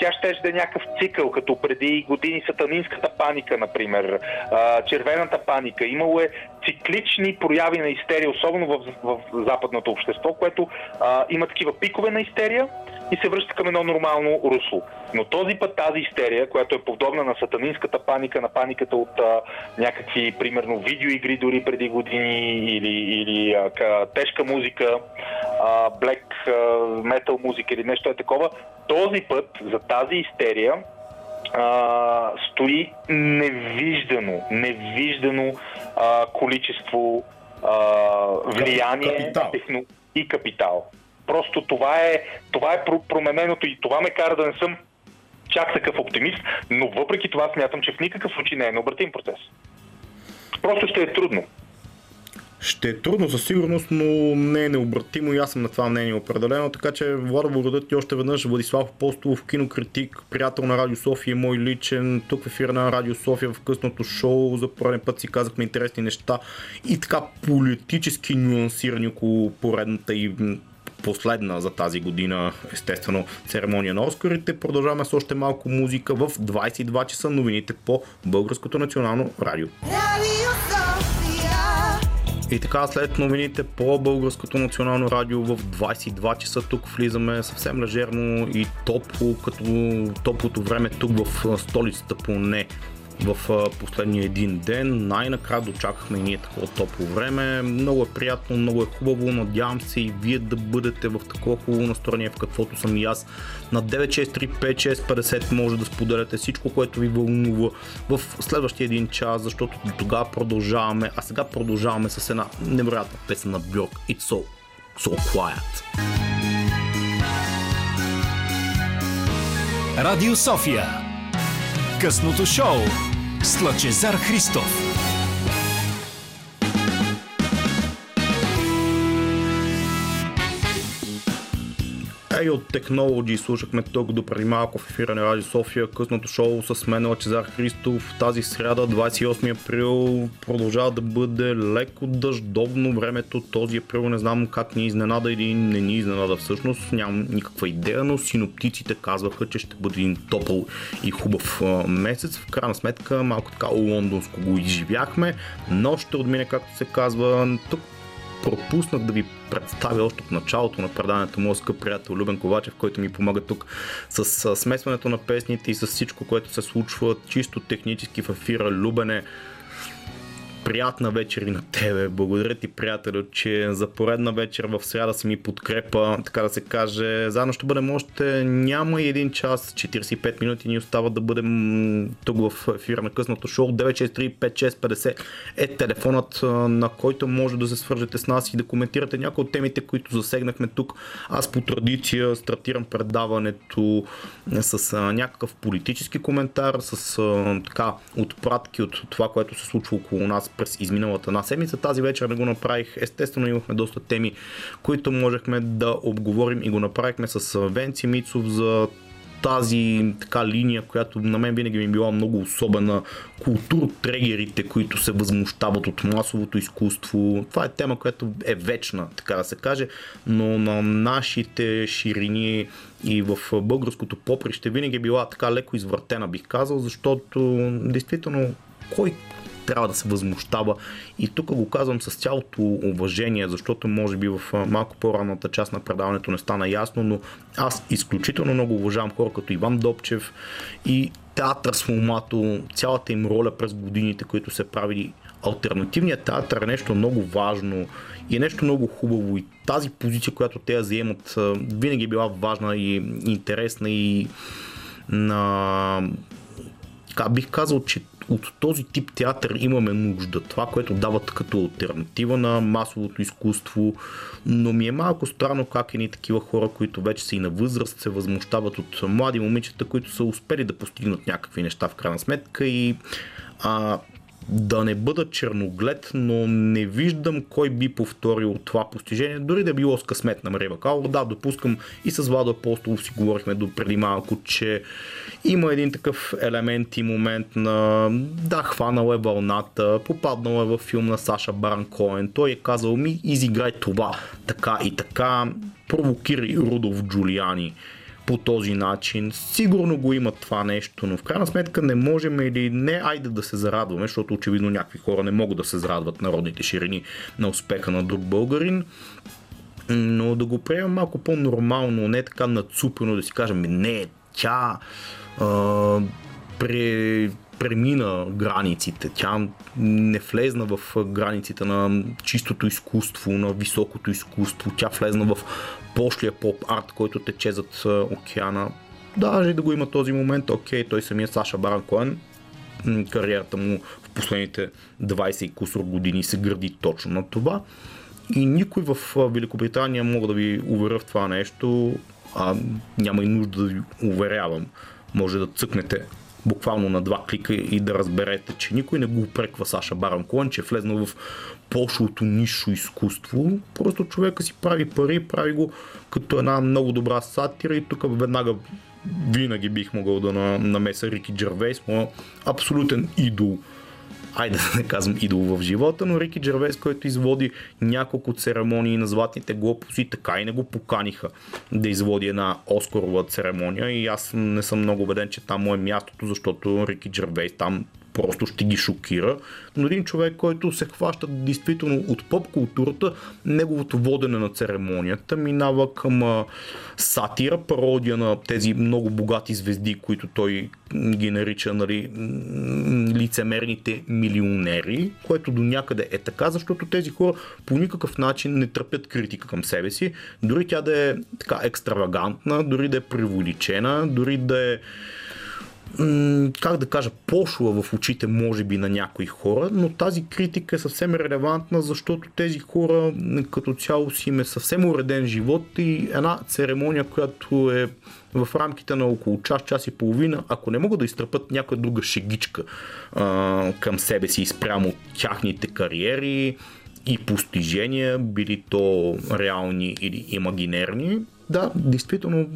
тя ще да е някакъв цикъл, като преди години сатанинската паника, например, а, червената паника. Имало е циклични прояви на истерия, особено в, в, в западното общество, което а, има такива пикове на истерия и се връща към едно нормално русло. Но този път тази истерия, която е подобна на сатанинската паника, на паниката от а, някакви, примерно, видеоигри дори преди години или, или а, ка, тежка музика, а, black метал музика или нещо е такова, този път за тази истерия а, стои невиждано, невиждано а, количество а, влияние капитал. Техно, и капитал. Просто това е, това е промененото и това ме кара да не съм чак такъв оптимист, но въпреки това смятам, че в никакъв случай не е необратим процес. Просто ще е трудно. Ще е трудно със сигурност, но не е необратимо и аз съм на това мнение определено. Така че Влада благодаря ти още веднъж. Владислав Постолов, кинокритик, приятел на Радио София, мой личен, тук в ефира на Радио София в късното шоу. За пореден път си казахме интересни неща и така политически нюансирани около поредната и последна за тази година, естествено, церемония на Оскарите. Продължаваме с още малко музика в 22 часа новините по Българското национално радио. И така, след новините по Българското национално радио в 22 часа тук влизаме съвсем лежерно и топло, като топлото време тук в столицата поне в последния един ден. Най-накрая дочакахме ние такова топло време. Много е приятно, много е хубаво. Надявам се и вие да бъдете в такова хубаво настроение, в каквото съм и аз. На 9635650 може да споделяте всичко, което ви вълнува в следващия един час, защото тогава продължаваме. А сега продължаваме с една невероятна песен на Бьорк. It's so, so quiet. Радио София. Късното шоу с Лъчезар Христов. Ей от Technology слушахме тук до преди малко в ефира на Радио София, късното шоу с мен Лачезар Христов. Тази сряда, 28 април, продължава да бъде леко дъждовно времето. Този април не знам как ни изненада или не ни изненада всъщност. Нямам никаква идея, но синоптиците казваха, че ще бъде един топъл и хубав месец. В крайна сметка малко така лондонско го изживяхме, но ще отмине, както се казва. Тук пропуснах да ви представя още от началото на предаването моят скъп приятел Любен Ковачев, който ми помага тук с смесването на песните и с всичко, което се случва чисто технически в ефира. Любене, приятна вечер и на тебе. Благодаря ти, приятелю, че за поредна вечер в среда си ми подкрепа, така да се каже. Заедно ще бъдем още няма и един час, 45 минути ни остава да бъдем тук в ефира на късното шоу. 9635650 е телефонът, на който може да се свържете с нас и да коментирате някои от темите, които засегнахме тук. Аз по традиция стартирам предаването с някакъв политически коментар, с така отпратки от това, което се случва около нас през изминалата една седмица. Тази вечер не го направих. Естествено имахме доста теми, които можехме да обговорим и го направихме с Венци Мицов за тази така линия, която на мен винаги ми е била много особена, културтрегерите, които се възмущават от масовото изкуство. Това е тема, която е вечна, така да се каже, но на нашите ширини и в българското поприще винаги е била така леко извъртена, бих казал, защото действително кой трябва да се възмущава. И тук го казвам с цялото уважение, защото може би в малко по-ранната част на предаването не стана ясно, но аз изключително много уважавам хора като Иван Добчев и театър с момато, цялата им роля през годините, които се правили. Альтернативният театър е нещо много важно и е нещо много хубаво и тази позиция, която те заемат, винаги е била важна и интересна и на... Бих казал, че от този тип театър имаме нужда. Това, което дават като альтернатива на масовото изкуство, но ми е малко странно как едни такива хора, които вече са и на възраст, се възмущават от млади момичета, които са успели да постигнат някакви неща в крайна сметка и а, да не бъда черноглед, но не виждам кой би повторил това постижение, дори да е било с късмет на Мария Бакалова. Да, допускам и с Владо Апостолов си говорихме до преди малко, че има един такъв елемент и момент на да, хванал е вълната, попаднал е във филм на Саша Баран Коен. Той е казал ми, изиграй това, така и така, провокирай Рудolf Джулиани по този начин. Сигурно го има това нещо, но в крайна сметка не можем или не, айде да се зарадваме, защото очевидно някакви хора не могат да се зарадват народните ширини на успеха на друг българин. Но да го приемем малко по-нормално, не така нацупено, да си кажем, не, тя а, пре, премина границите. Тя не влезна в границите на чистото изкуство, на високото изкуство. Тя влезна в пошлия поп-арт, който тече зад океана. Даже да го има този момент, окей, той самия Саша Баран Коен, кариерата му в последните 20 и кусор години се гради точно на това. И никой в Великобритания мога да ви уверя в това нещо, а няма и нужда да ви уверявам. Може да цъкнете буквално на два клика и да разберете, че никой не го упреква Саша Баран Коен, че е влезнал в пошлото нишо изкуство. Просто човека си прави пари, прави го като една много добра сатира и тук веднага винаги бих могъл да намеса Рики Джервейс, моят абсолютен идол айде да не казвам идол в живота, но Рики Джервейс, който изводи няколко церемонии на златните глупости, така и не го поканиха да изводи една Оскарова церемония и аз не съм много убеден, че там му е мястото, защото Рики Джервейс там просто ще ги шокира. Но един човек, който се хваща действително от поп културата, неговото водене на церемонията минава към сатира, пародия на тези много богати звезди, които той ги нарича нали, лицемерните милионери, което до някъде е така, защото тези хора по никакъв начин не търпят критика към себе си, дори тя да е така екстравагантна, дори да е преволичена, дори да е как да кажа, пошла в очите, може би, на някои хора, но тази критика е съвсем релевантна, защото тези хора като цяло си им е съвсем уреден живот и една церемония, която е в рамките на около час, час и половина, ако не могат да изтръпат някоя друга шегичка а, към себе си спрямо тяхните кариери и постижения, били то реални или имагинерни, да, действително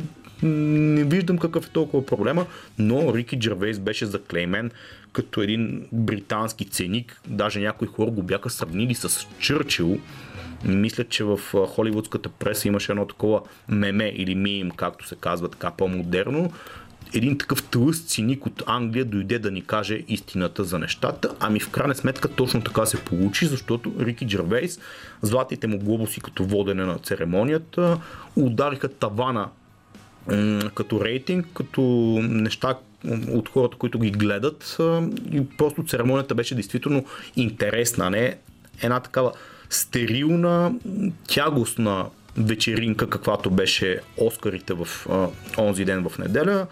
не виждам какъв е толкова проблема, но Рики Джервейс беше заклеймен като един британски ценик. Даже някои хора го бяха сравнили с Чърчил. Мисля, че в холивудската преса имаше едно такова меме или мим, както се казва така по-модерно. Един такъв тлъст циник от Англия дойде да ни каже истината за нещата. Ами в крайна сметка точно така се получи, защото Рики Джервейс, златите му глобуси като водене на церемонията, удариха тавана като рейтинг, като неща от хората, които ги гледат и просто церемонията беше действително интересна, не една такава стерилна, тягостна вечеринка, каквато беше Оскарите в а, онзи ден в неделя,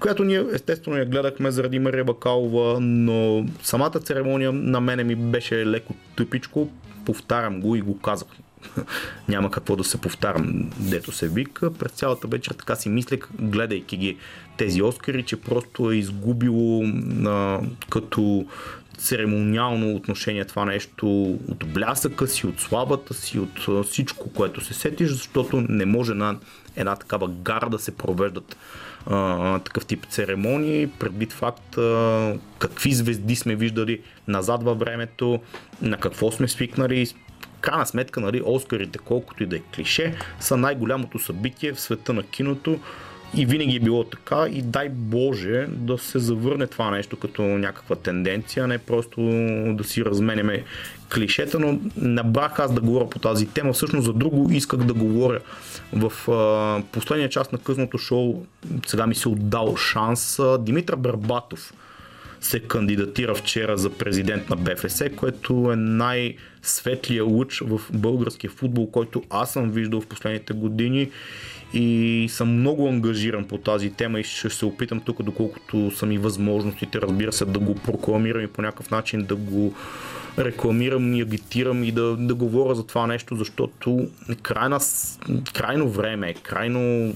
която ние естествено я гледахме заради Мария Бакалова, но самата церемония на мене ми беше леко тъпичко, повтарям го и го казах няма какво да се повтарям, дето се вика. През цялата вечер така си мислех, гледайки ги тези Оскари, че просто е изгубило а, като церемониално отношение това нещо от блясъка си, от слабата си, от всичко, което се сетиш, защото не може на една такава гара да се провеждат а, такъв тип церемонии, предвид факт а, какви звезди сме виждали назад във времето, на какво сме свикнали, крайна сметка, нали, Оскарите, колкото и да е клише, са най-голямото събитие в света на киното и винаги е било така и дай Боже да се завърне това нещо като някаква тенденция, не просто да си разменяме клишета, но набрах аз да говоря по тази тема. Всъщност за друго исках да говоря. В а, последния част на късното шоу сега ми се отдал шанс Димитър Бербатов се кандидатира вчера за президент на БФС, което е най-светлия луч в българския футбол, който аз съм виждал в последните години и съм много ангажиран по тази тема и ще се опитам тук, доколкото са ми възможностите, разбира се, да го прокламирам и по някакъв начин да го рекламирам и агитирам и да, да говоря за това нещо, защото е крайна, крайно време крайно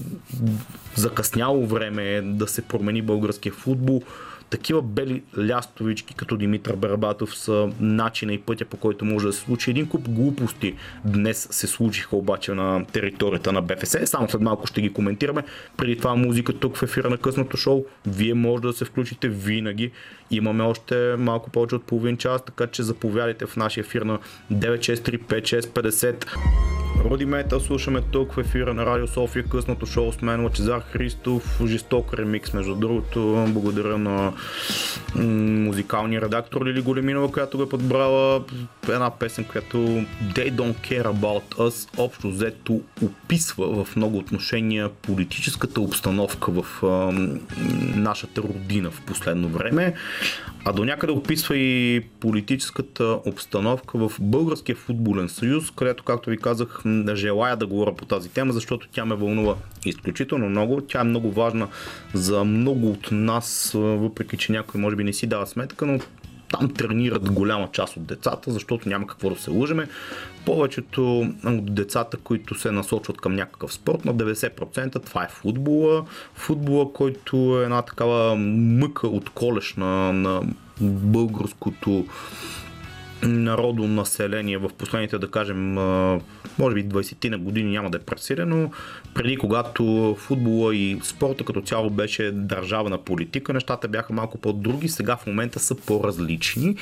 закъсняло време е да се промени българския футбол такива бели лястовички като Димитър Барбатов са начина и пътя по който може да се случи. Един куп глупости днес се случиха обаче на територията на БФС. Само след малко ще ги коментираме. Преди това музика тук в ефира на късното шоу. Вие може да се включите винаги. Имаме още малко повече от половин час, така че заповядайте в нашия ефир на 9635650. Роди Метал слушаме тук в ефира на Радио София, късното шоу с мен Лачезар Христов, жесток ремикс между другото. Благодаря на музикалния редактор Лили Големинова, която го е подбрала една песен, която They Don't Care About Us общо взето описва в много отношения политическата обстановка в а, нашата родина в последно време, а до някъде описва и политическата обстановка в Българския футболен съюз, където, както ви казах, желая да говоря по тази тема, защото тя ме вълнува изключително много. Тя е много важна за много от нас, въпреки че някой може би не си дава сметка, но там тренират голяма част от децата, защото няма какво да се лъжеме. Повечето от децата, които се насочват към някакъв спорт, на 90% това е футбола. Футбола, който е една такава мъка от колеш на, на българското народно население в последните, да кажем, може би 20 на години няма да е пресилено. Преди когато футбола и спорта като цяло беше държавна политика, нещата бяха малко по-други, сега в момента са по-различни.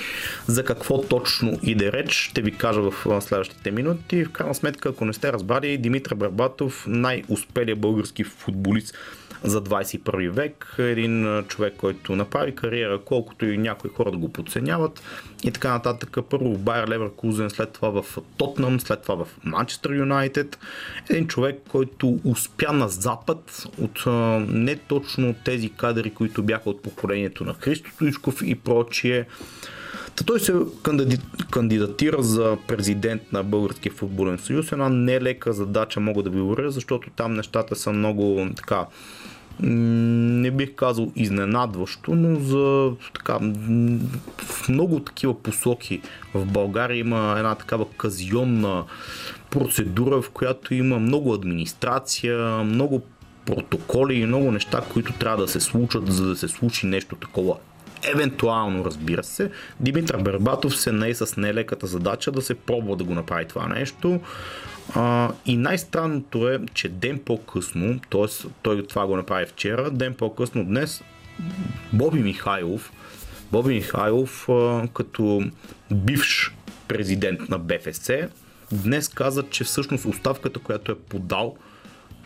За какво точно иде реч, ще ви кажа в следващите минути. В крайна сметка, ако не сте разбрали, Димитър Барбатов, най-успелият български футболист за 21 век. Един човек, който направи кариера, колкото и някои хора да го подценяват и така нататък. Първо в Байер Леверкузен, след това в Тотнам, след това в Манчестър Юнайтед. Един човек, който успя на запад от не точно тези кадри, които бяха от поколението на Христо Стоичков и прочие. Та той се кандидатира за президент на Българския футболен съюз. Една нелека задача мога да ви уверя, защото там нещата са много така не бих казал изненадващо, но за така, в много такива посоки в България има една такава казионна процедура, в която има много администрация, много протоколи и много неща, които трябва да се случат, за да се случи нещо такова Евентуално, разбира се, Димитър Бербатов се не е с нелеката задача да се пробва да го направи това нещо. И най-странното е, че ден по-късно, т.е. той това го направи вчера, ден по-късно днес, Боби Михайлов, Боби Михайлов а, като бивш президент на БФС, днес каза, че всъщност оставката, която е подал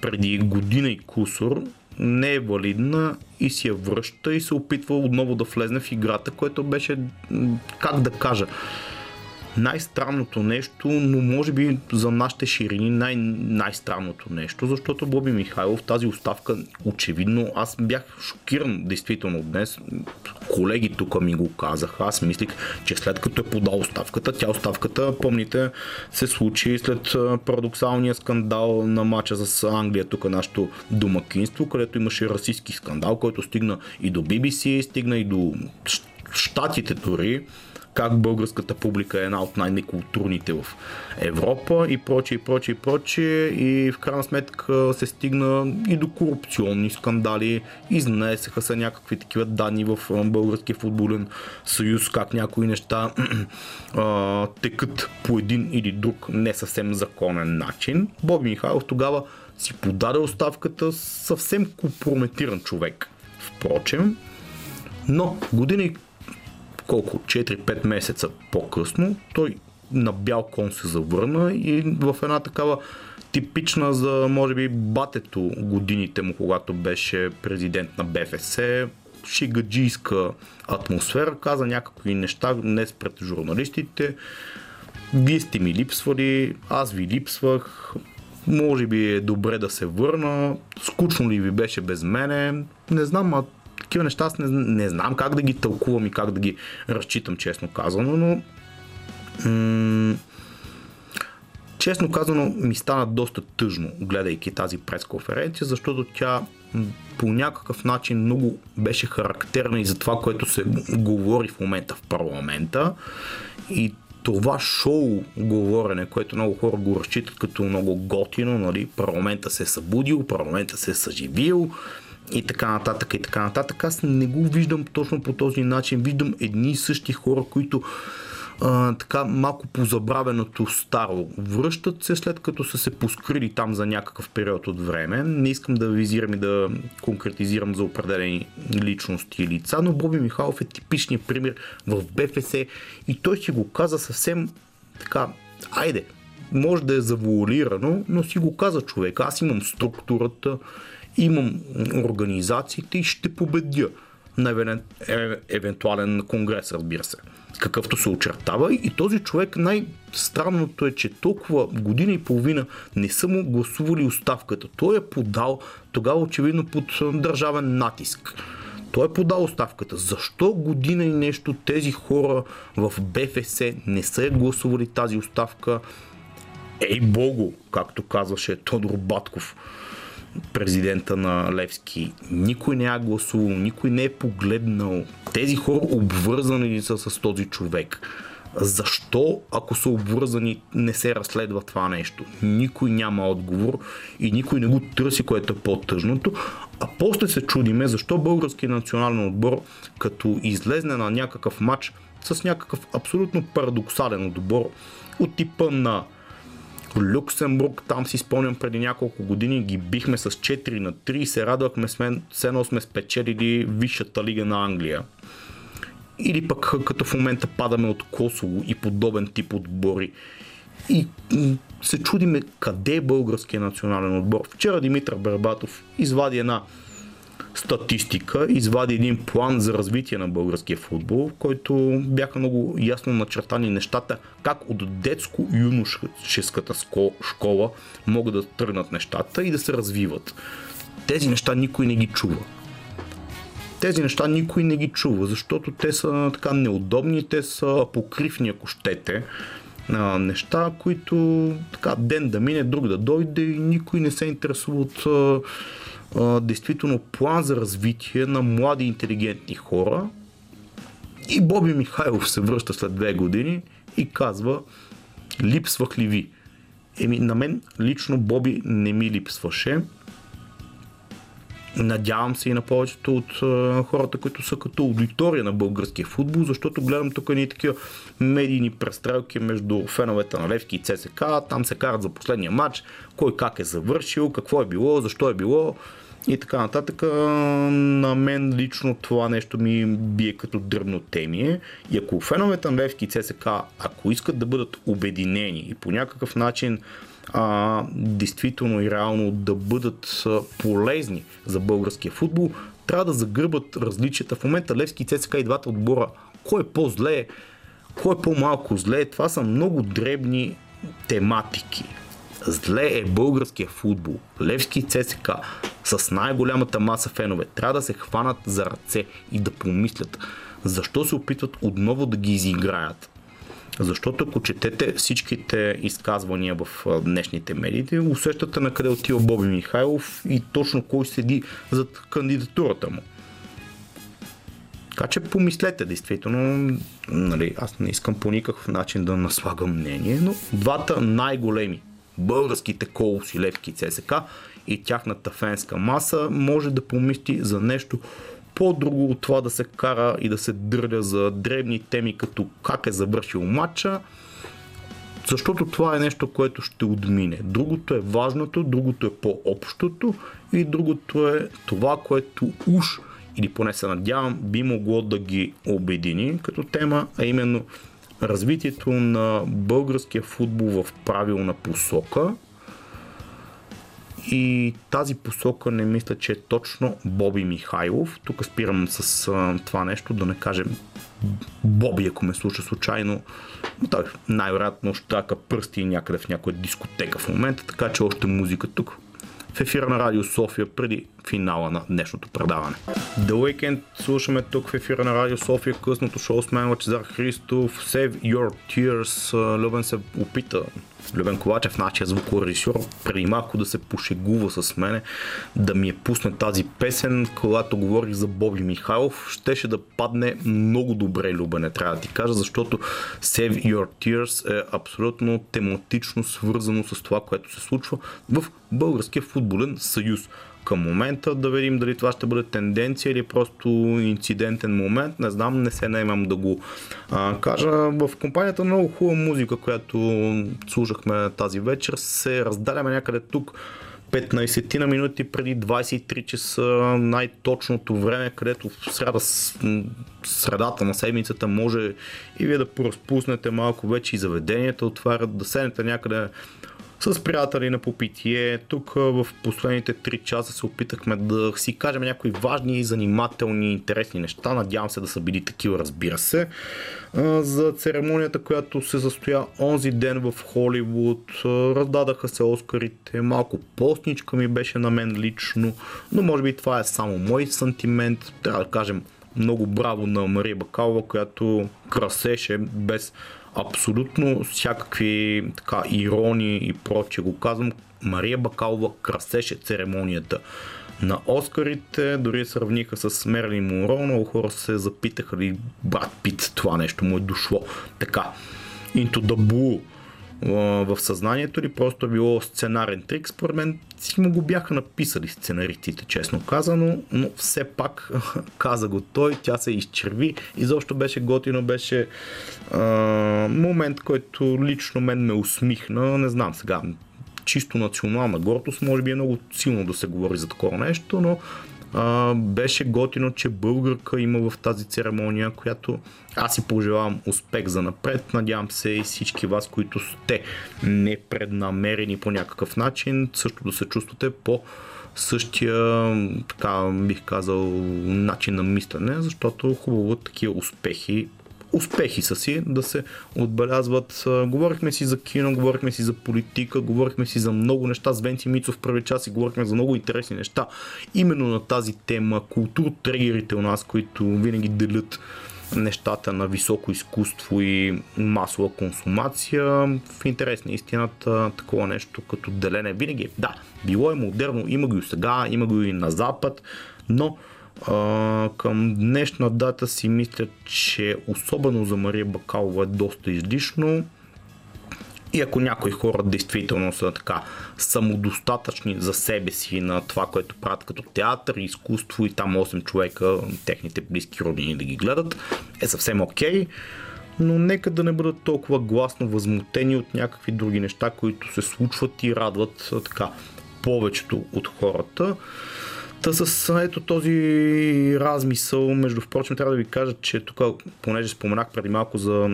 преди година и кусор, не е валидна и си я връща и се опитва отново да влезне в играта, което беше, как да кажа, най-странното нещо, но може би за нашите ширини най- най-странното нещо, защото Боби Михайлов тази оставка, очевидно, аз бях шокиран действително днес. Колеги тук ми го казаха, аз мислих, че след като е подал оставката, тя оставката, помните, се случи след парадоксалния скандал на матча с Англия, тук нашето домакинство, където имаше расистски скандал, който стигна и до BBC, стигна и до щатите дори как българската публика е една от най-некултурните в Европа и прочее, и прочее, и прочее. И в крайна сметка се стигна и до корупционни скандали, изнесеха се някакви такива данни в Българския футболен съюз, как някои неща текат по един или друг не съвсем законен начин. Боби Михайлов тогава си подаде оставката съвсем компрометиран човек. Впрочем, но година и колко 4-5 месеца по-късно, той на бял кон се завърна и в една такава типична за, може би, батето годините му, когато беше президент на БФС, шигаджийска атмосфера, каза някакви неща днес пред журналистите. Вие сте ми липсвали, аз ви липсвах, може би е добре да се върна, скучно ли ви беше без мене, не знам, а такива неща аз не, не знам как да ги тълкувам и как да ги разчитам, честно казано, но м- честно казано ми стана доста тъжно, гледайки тази пресконференция, защото тя по някакъв начин много беше характерна и за това, което се говори в момента в парламента. И това шоу говорене, което много хора го разчитат като много готино, нали, парламента се е събудил, парламента се е съживил, и така нататък и така нататък. Аз не го виждам точно по този начин. Виждам едни и същи хора, които а, така малко по забравеното старо. Връщат се след като са се поскрили там за някакъв период от време. Не искам да визирам и да конкретизирам за определени личности и лица, но Боби Михайлов е типичният пример в БФС и той си го каза съвсем така, айде, може да е завуалирано, но си го каза човек. Аз имам структурата, имам организациите и ще победя на евентуален конгрес, разбира се, какъвто се очертава. И този човек най-странното е, че толкова година и половина не са му гласували оставката. Той е подал тогава очевидно под държавен натиск. Той е подал оставката. Защо година и нещо тези хора в БФС не са гласували тази оставка? Ей богу, както казваше Тодор Батков президента на Левски. Никой не е гласувал, никой не е погледнал. Тези хора обвързани ли са с този човек? Защо, ако са обвързани, не се разследва това нещо? Никой няма отговор и никой не го търси, което е по-тъжното. А после се чудиме защо български национален отбор, като излезне на някакъв матч с някакъв абсолютно парадоксален отбор от типа на Люксембург, там си спомням преди няколко години, ги бихме с 4 на 3 и се радвахме, сме, все едно сме спечелили Висшата лига на Англия. Или пък като в момента падаме от Косово и подобен тип отбори. И се чудиме къде е българския национален отбор. Вчера Димитър Бербатов извади една статистика, извади един план за развитие на българския футбол, в който бяха много ясно начертани нещата, как от детско-юношеската школа могат да тръгнат нещата и да се развиват. Тези неща никой не ги чува. Тези неща никой не ги чува, защото те са така неудобни, те са покривни, ако щете неща, които така ден да мине, друг да дойде и никой не се интересува от действително план за развитие на млади интелигентни хора. И Боби Михайлов се връща след две години и казва липсвах ли ви? Еми, на мен лично Боби не ми липсваше. Надявам се и на повечето от хората, които са като аудитория на българския футбол, защото гледам тук ни такива медийни престрелки между феновете на Левски и ЦСК. Там се карат за последния матч, кой как е завършил, какво е било, защо е било и така нататък. На мен лично това нещо ми бие като дръбно темие. И ако феновете на Левски и ЦСК, ако искат да бъдат обединени и по някакъв начин а, действително и реално да бъдат полезни за българския футбол, трябва да загърбат различията. В момента Левски и ЦСК и двата отбора, кой е по-зле, кой е по-малко зле, това са много дребни тематики. Зле е българския футбол. Левски и ЦСК с най-голямата маса фенове трябва да се хванат за ръце и да помислят защо се опитват отново да ги изиграят. Защото ако четете всичките изказвания в днешните медии, усещате на къде отива Боби Михайлов и точно кой седи зад кандидатурата му. Така че помислете, действително, нали, аз не искам по никакъв начин да наслагам мнение, но двата най-големи българските колоси Левки и ЦСК и тяхната фенска маса може да помисли за нещо по-друго от това да се кара и да се дърля за древни теми, като как е завършил матча, защото това е нещо, което ще отмине. Другото е важното, другото е по-общото и другото е това, което уж или поне се надявам, би могло да ги обедини като тема, а именно развитието на българския футбол в правилна посока – и тази посока не мисля, че е точно Боби Михайлов. Тук спирам с а, това нещо, да не кажем Боби, ако ме слуша случайно. Той най-вероятно ще така пръсти някъде в някоя дискотека в момента, така че още музика тук в ефира на Радио София преди финала на днешното предаване. The Weekend слушаме тук в ефира на Радио София късното шоу с мен Лачезар Христов Save Your Tears. Любен се опита Любен Ковачев, нашия звукорежисьор, преди малко да се пошегува с мене, да ми е пусне тази песен, когато говорих за Боби Михайлов, щеше да падне много добре, Любене, трябва да ти кажа, защото Save Your Tears е абсолютно тематично свързано с това, което се случва в Българския футболен съюз към момента. Да видим дали това ще бъде тенденция или просто инцидентен момент. Не знам, не се наемам да го а, кажа. В компанията много хубава музика, която слушахме тази вечер, се раздаляме някъде тук 15 на минути преди 23 часа, най-точното време, където в среда, средата на седмицата може и вие да поразпуснете малко вече и заведенията отварят, да седнете някъде с приятели на попитие. Тук в последните 3 часа се опитахме да си кажем някои важни, занимателни, интересни неща. Надявам се да са били такива, разбира се. За церемонията, която се застоя онзи ден в Холивуд. Раздадаха се Оскарите. Малко постничка ми беше на мен лично, но може би това е само мой сантимент. Трябва да кажем много браво на Мария Бакалова, която красеше без абсолютно всякакви така, иронии и проче го казвам. Мария Бакалова красеше церемонията на Оскарите, дори сравниха с Мерли Монро, много хора се запитаха ли Брат Пит това нещо му е дошло. Така, Into the Blue в съзнанието ли просто е било сценарен трик. Според мен си му го бяха написали сценаристите, честно казано, но все пак каза го той, тя се изчерви и защо беше готино, беше а, момент, който лично мен ме усмихна, не знам сега, чисто национална гордост, може би е много силно да се говори за такова нещо, но А, беше готино, че българка има в тази церемония, която аз си пожелавам успех за напред. Надявам се и всички вас, които сте непреднамерени по някакъв начин, също да се чувствате по същия, така бих казал, начин на мислене, защото хубаво такива успехи успехи са си да се отбелязват. Говорихме си за кино, говорихме си за политика, говорихме си за много неща. С Венци Мицов първи час и говорихме за много интересни неща. Именно на тази тема, култур-трегерите у нас, които винаги делят нещата на високо изкуство и масова консумация. В интерес на истината такова нещо като делене винаги е. Да, било е модерно, има го и сега, има го и на Запад, но към днешна дата си мисля, че особено за Мария Бакалова е доста излишно. И ако някои хора действително са така самодостатъчни за себе си на това, което правят като театър, изкуство и там 8 човека, техните близки родини да ги гледат, е съвсем окей. Но нека да не бъдат толкова гласно възмутени от някакви други неща, които се случват и радват така повечето от хората. Та с ето този размисъл, между впрочем, трябва да ви кажа, че тук, понеже споменах преди малко за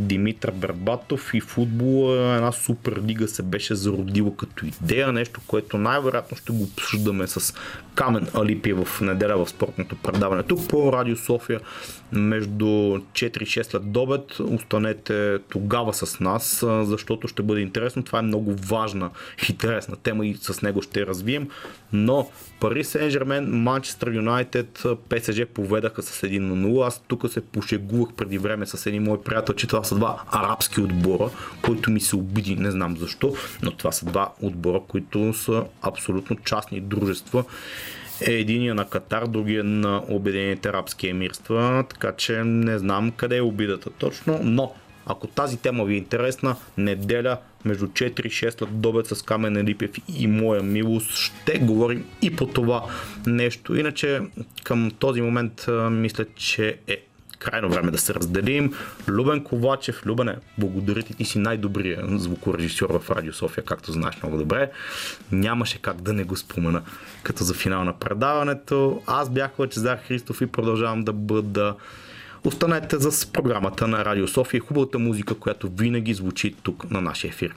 Димитър Бербатов и футбол, една супер лига се беше зародила като идея, нещо, което най-вероятно ще го обсъждаме с Камен Алипи в неделя в спортното предаване. Тук по Радио София между 4-6 след добед. Останете тогава с нас, защото ще бъде интересно. Това е много важна и интересна тема и с него ще развием. Но Пари Сен Жермен, Манчестър Юнайтед, ПСЖ поведаха с 1 на 0. Аз тук се пошегувах преди време с един мой приятел, че това са два арабски отбора, които ми се обиди, не знам защо, но това са два отбора, които са абсолютно частни дружества е единия на Катар, другия на Обединените арабски емирства, така че не знам къде е обидата точно, но ако тази тема ви е интересна, неделя между 4 и 6 след добед с Камен Елипев и моя милост ще говорим и по това нещо. Иначе към този момент мисля, че е крайно време да се разделим. Любен Ковачев, Любене, благодаря ти, ти си най-добрият звукорежисьор в Радио София, както знаеш много добре. Нямаше как да не го спомена като за финал на предаването. Аз бях Лъчезар Христов и продължавам да бъда Останете с програмата на Радио София, хубавата музика, която винаги звучи тук на нашия ефир.